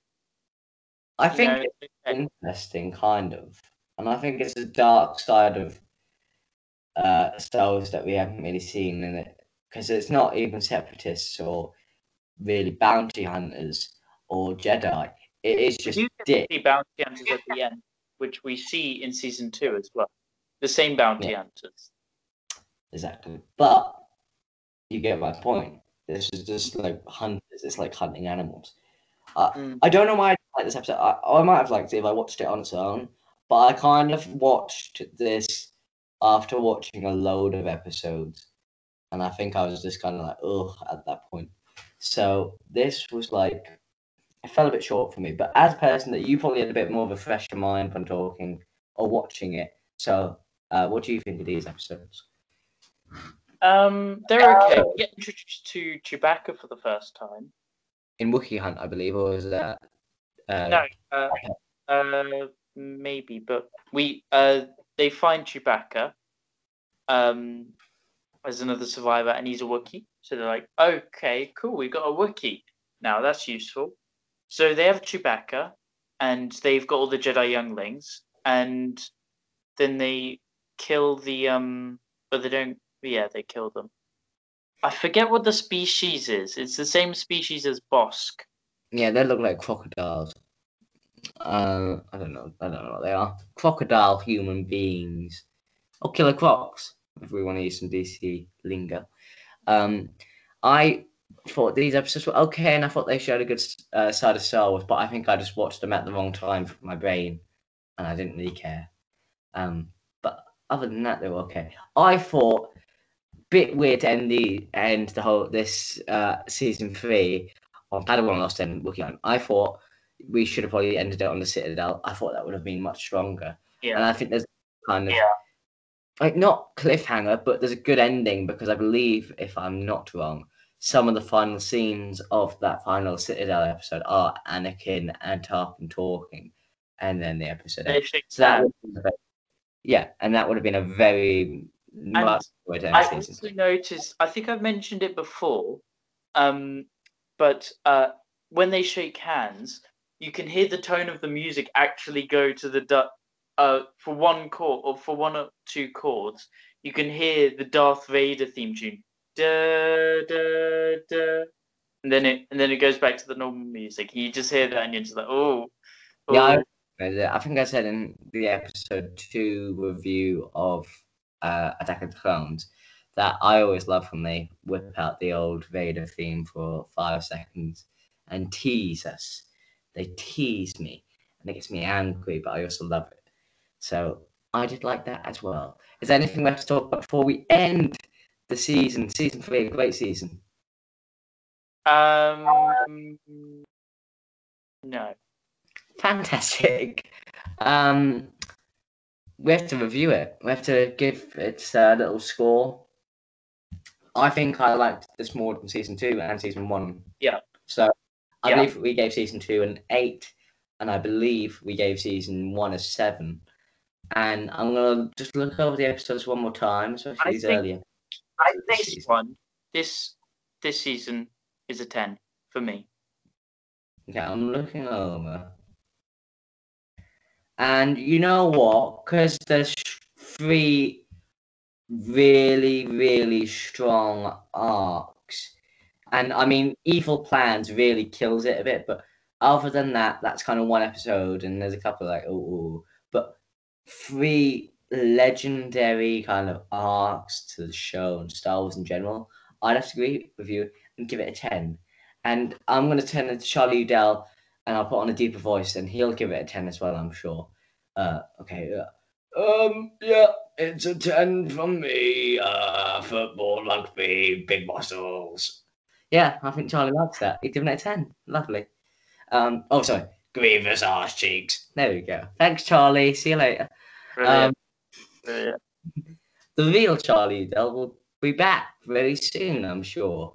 I think know, it's interesting, kind of, and I think it's a dark side of uh, Star that we haven't really seen in it because it's not even separatists or really bounty hunters or Jedi. It is just dick. bounty hunters at the end, which we see in season two as well. The same bounty Yeah. hunters. Exactly. But you get my point. This is just like hunters. It's like hunting animals. Uh, Mm. I don't know why I like this episode. I, I might have liked it if I watched it on its own, but I kind of watched this after watching a load of episodes, and I think I was just kind of like, ugh, at that point. So this was like, it fell a bit short for me. But as a person that you probably had a bit more of a fresher mind when talking or watching it. So, uh, what do you think of these episodes? Um, they're okay. We get introduced to Chewbacca for the first time. in Wookiee Hunt, I believe, or is that? Uh, No, uh, uh, maybe, but we uh, they find Chewbacca, um, as another survivor, and he's a Wookiee. So they're like, okay, cool, we've got a Wookiee now. That's useful. So they have Chewbacca, and they've got all the Jedi younglings, and then they kill the um, but they don't. Yeah, they kill them. I forget what the species is. It's the same species as Bossk. Yeah, they look like crocodiles. Uh, I don't know. I don't know what they are. Crocodile human beings, or killer crocs, if we want to use some DC lingo. Um, I thought these episodes were okay, and I thought they showed a good uh, side of Star Wars, but I think I just watched them at the wrong time for my brain, and I didn't really care. Um, but other than that, they were okay. I thought bit weird to end the end the whole this uh, season three on Padawan Lost and Wookiee I thought we should have probably ended it on the Citadel. I thought that would have been much stronger. Yeah. And I think there's kind of Yeah. like not cliffhanger, but there's a good ending because I believe, if I'm not wrong, some of the final scenes of that final Citadel episode are Anakin and Tarkin talking, and then the episode. They ends. shake So that hands. would have been a- yeah, and that would have been a very I end also noticed. I think I've mentioned it before, um, but uh, when they shake hands, you can hear the tone of the music actually go to the du- uh for one chord or for one or two chords. You can hear the Darth Vader theme tune, da da da, and then it and then it goes back to the normal music. You just hear that, and you're just like, oh, Yeah, I, oh. I think I said in the episode two review of uh, Attack of the Clones that I always love when they whip out the old Vader theme for five seconds and tease us. They tease me and it gets me angry, but I also love it. So I did like that as well. Is there anything we have to talk about before we end the season? Season three, a great season. um, no. Fantastic. Um, we have to review it. We have to give it a little score. I think I liked this more than season two and season one. Yeah. So I Yeah. believe we gave season two an eight, and I believe we gave season one a seven. And I'm gonna just look over the episodes one more time, especially I these think- earlier. I this this season. one, this this season is a ten for me. Okay, I'm looking over. And you know what? Because there's three really, really strong arcs. And I mean, Evil Plans really kills it a bit, but other than that, that's kind of one episode, and there's a couple like, oh, but three legendary kind of arcs to the show and Star Wars in general. I'd have to agree with you and give it a 10. And I'm going to turn it to Charlie Udell and I'll put on a deeper voice and he'll give it a 10 as well, I'm sure. Uh, okay. Uh, um, yeah, it's a 10 from me. Uh, football, rugby, big muscles. Yeah, I think Charlie likes that. He's giving it a 10. Lovely. Um, oh, sorry. Grievous arse cheeks. There we go. Thanks, Charlie. See you later. Um, the real Charlie Udell will be back very soon, I'm sure.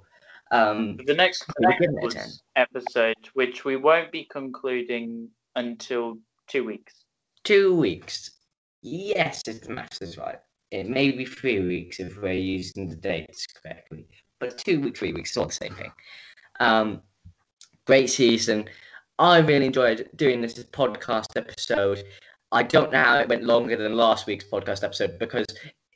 Um, the next we're giving it a Chronicles episode, which we won't be concluding until two weeks. two weeks. Yes, if the maths is right. It may be three weeks if we're using the dates correctly, but two weeks, three weeks is all the same thing. Um, great season. I really enjoyed doing this podcast episode. I don't know how it went longer than last week's podcast episode because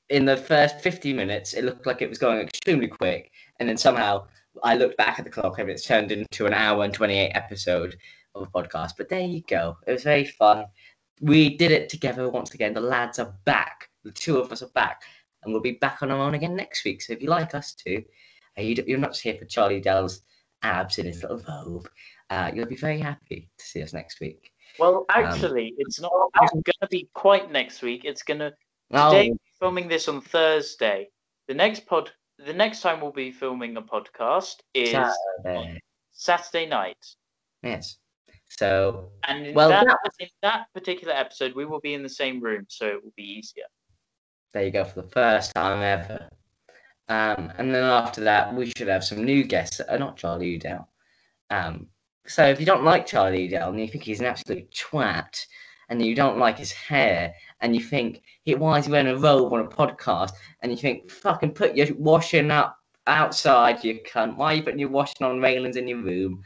in the first 50 minutes it looked like it was going extremely quick, and then somehow I looked back at the clock and it's turned into an hour and 28 episode of a podcast. But there you go. It was very fun we did it together once again. The lads are back. The two of us are back, and we'll be back on our own again next week. So if you like us too, uh, you, you're not just here for Charlie Udell's abs in his little robe. Uh, you'll be very happy to see us next week. Well, Um, actually, it's not going to be quite next week. It's going to Oh, today. we're Filming this on Thursday. The next pod, the next time we'll be filming a podcast is Saturday. Saturday night. Yes. So And in, Well, that, that in that particular episode, we will be in the same room, so it will be easier. there you go for the first time ever. Um, and then after that, we should have some new guests that are not Charlie Udell. Um, so if you don't like Charlie Udell and you think he's an absolute twat, and you don't like his hair, and you think, "He- why is he wearing a robe on a podcast? And you think, fucking put your washing up outside, you cunt. Why are you putting your washing on railings in your room?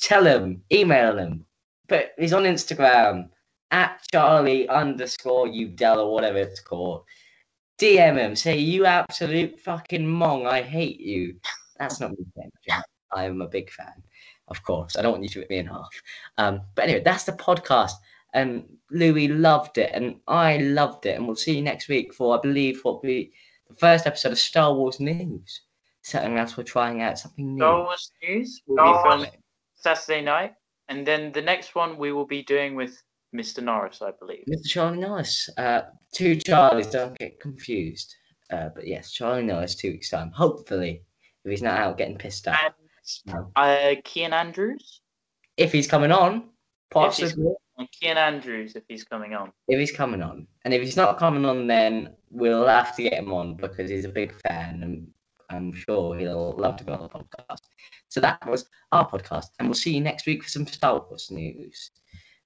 Tell him, email him, but he's on Instagram at Charlie underscore Udell or whatever it's called. DM him, say you absolute fucking mong, I hate you. That's not me saying. I'm a big fan, of course. I don't want you to rip me in half. Um, but anyway, that's the podcast. And Louis loved it, and I loved it. And we'll see you next week for, I believe, what we the first episode of Star Wars news. Something else we're trying out, something new. Star Wars news will Star be Wars. Saturday night, and then the next one we will be doing with Mr. Norris, I believe. Mr. Charlie Norris. Uh, two Charlies, don't get confused. Uh, but yes, Charlie Norris, two weeks' time. Hopefully, if he's not out getting pissed off. And No. uh, Kian Andrews. If he's coming on, possibly. And Kian Andrews, if he's coming on. If he's coming on. And if he's not coming on, then we'll have to get him on because he's a big fan and I'm sure he'll love to go on the podcast. So that was our podcast. And we'll see you next week for some Star Wars news.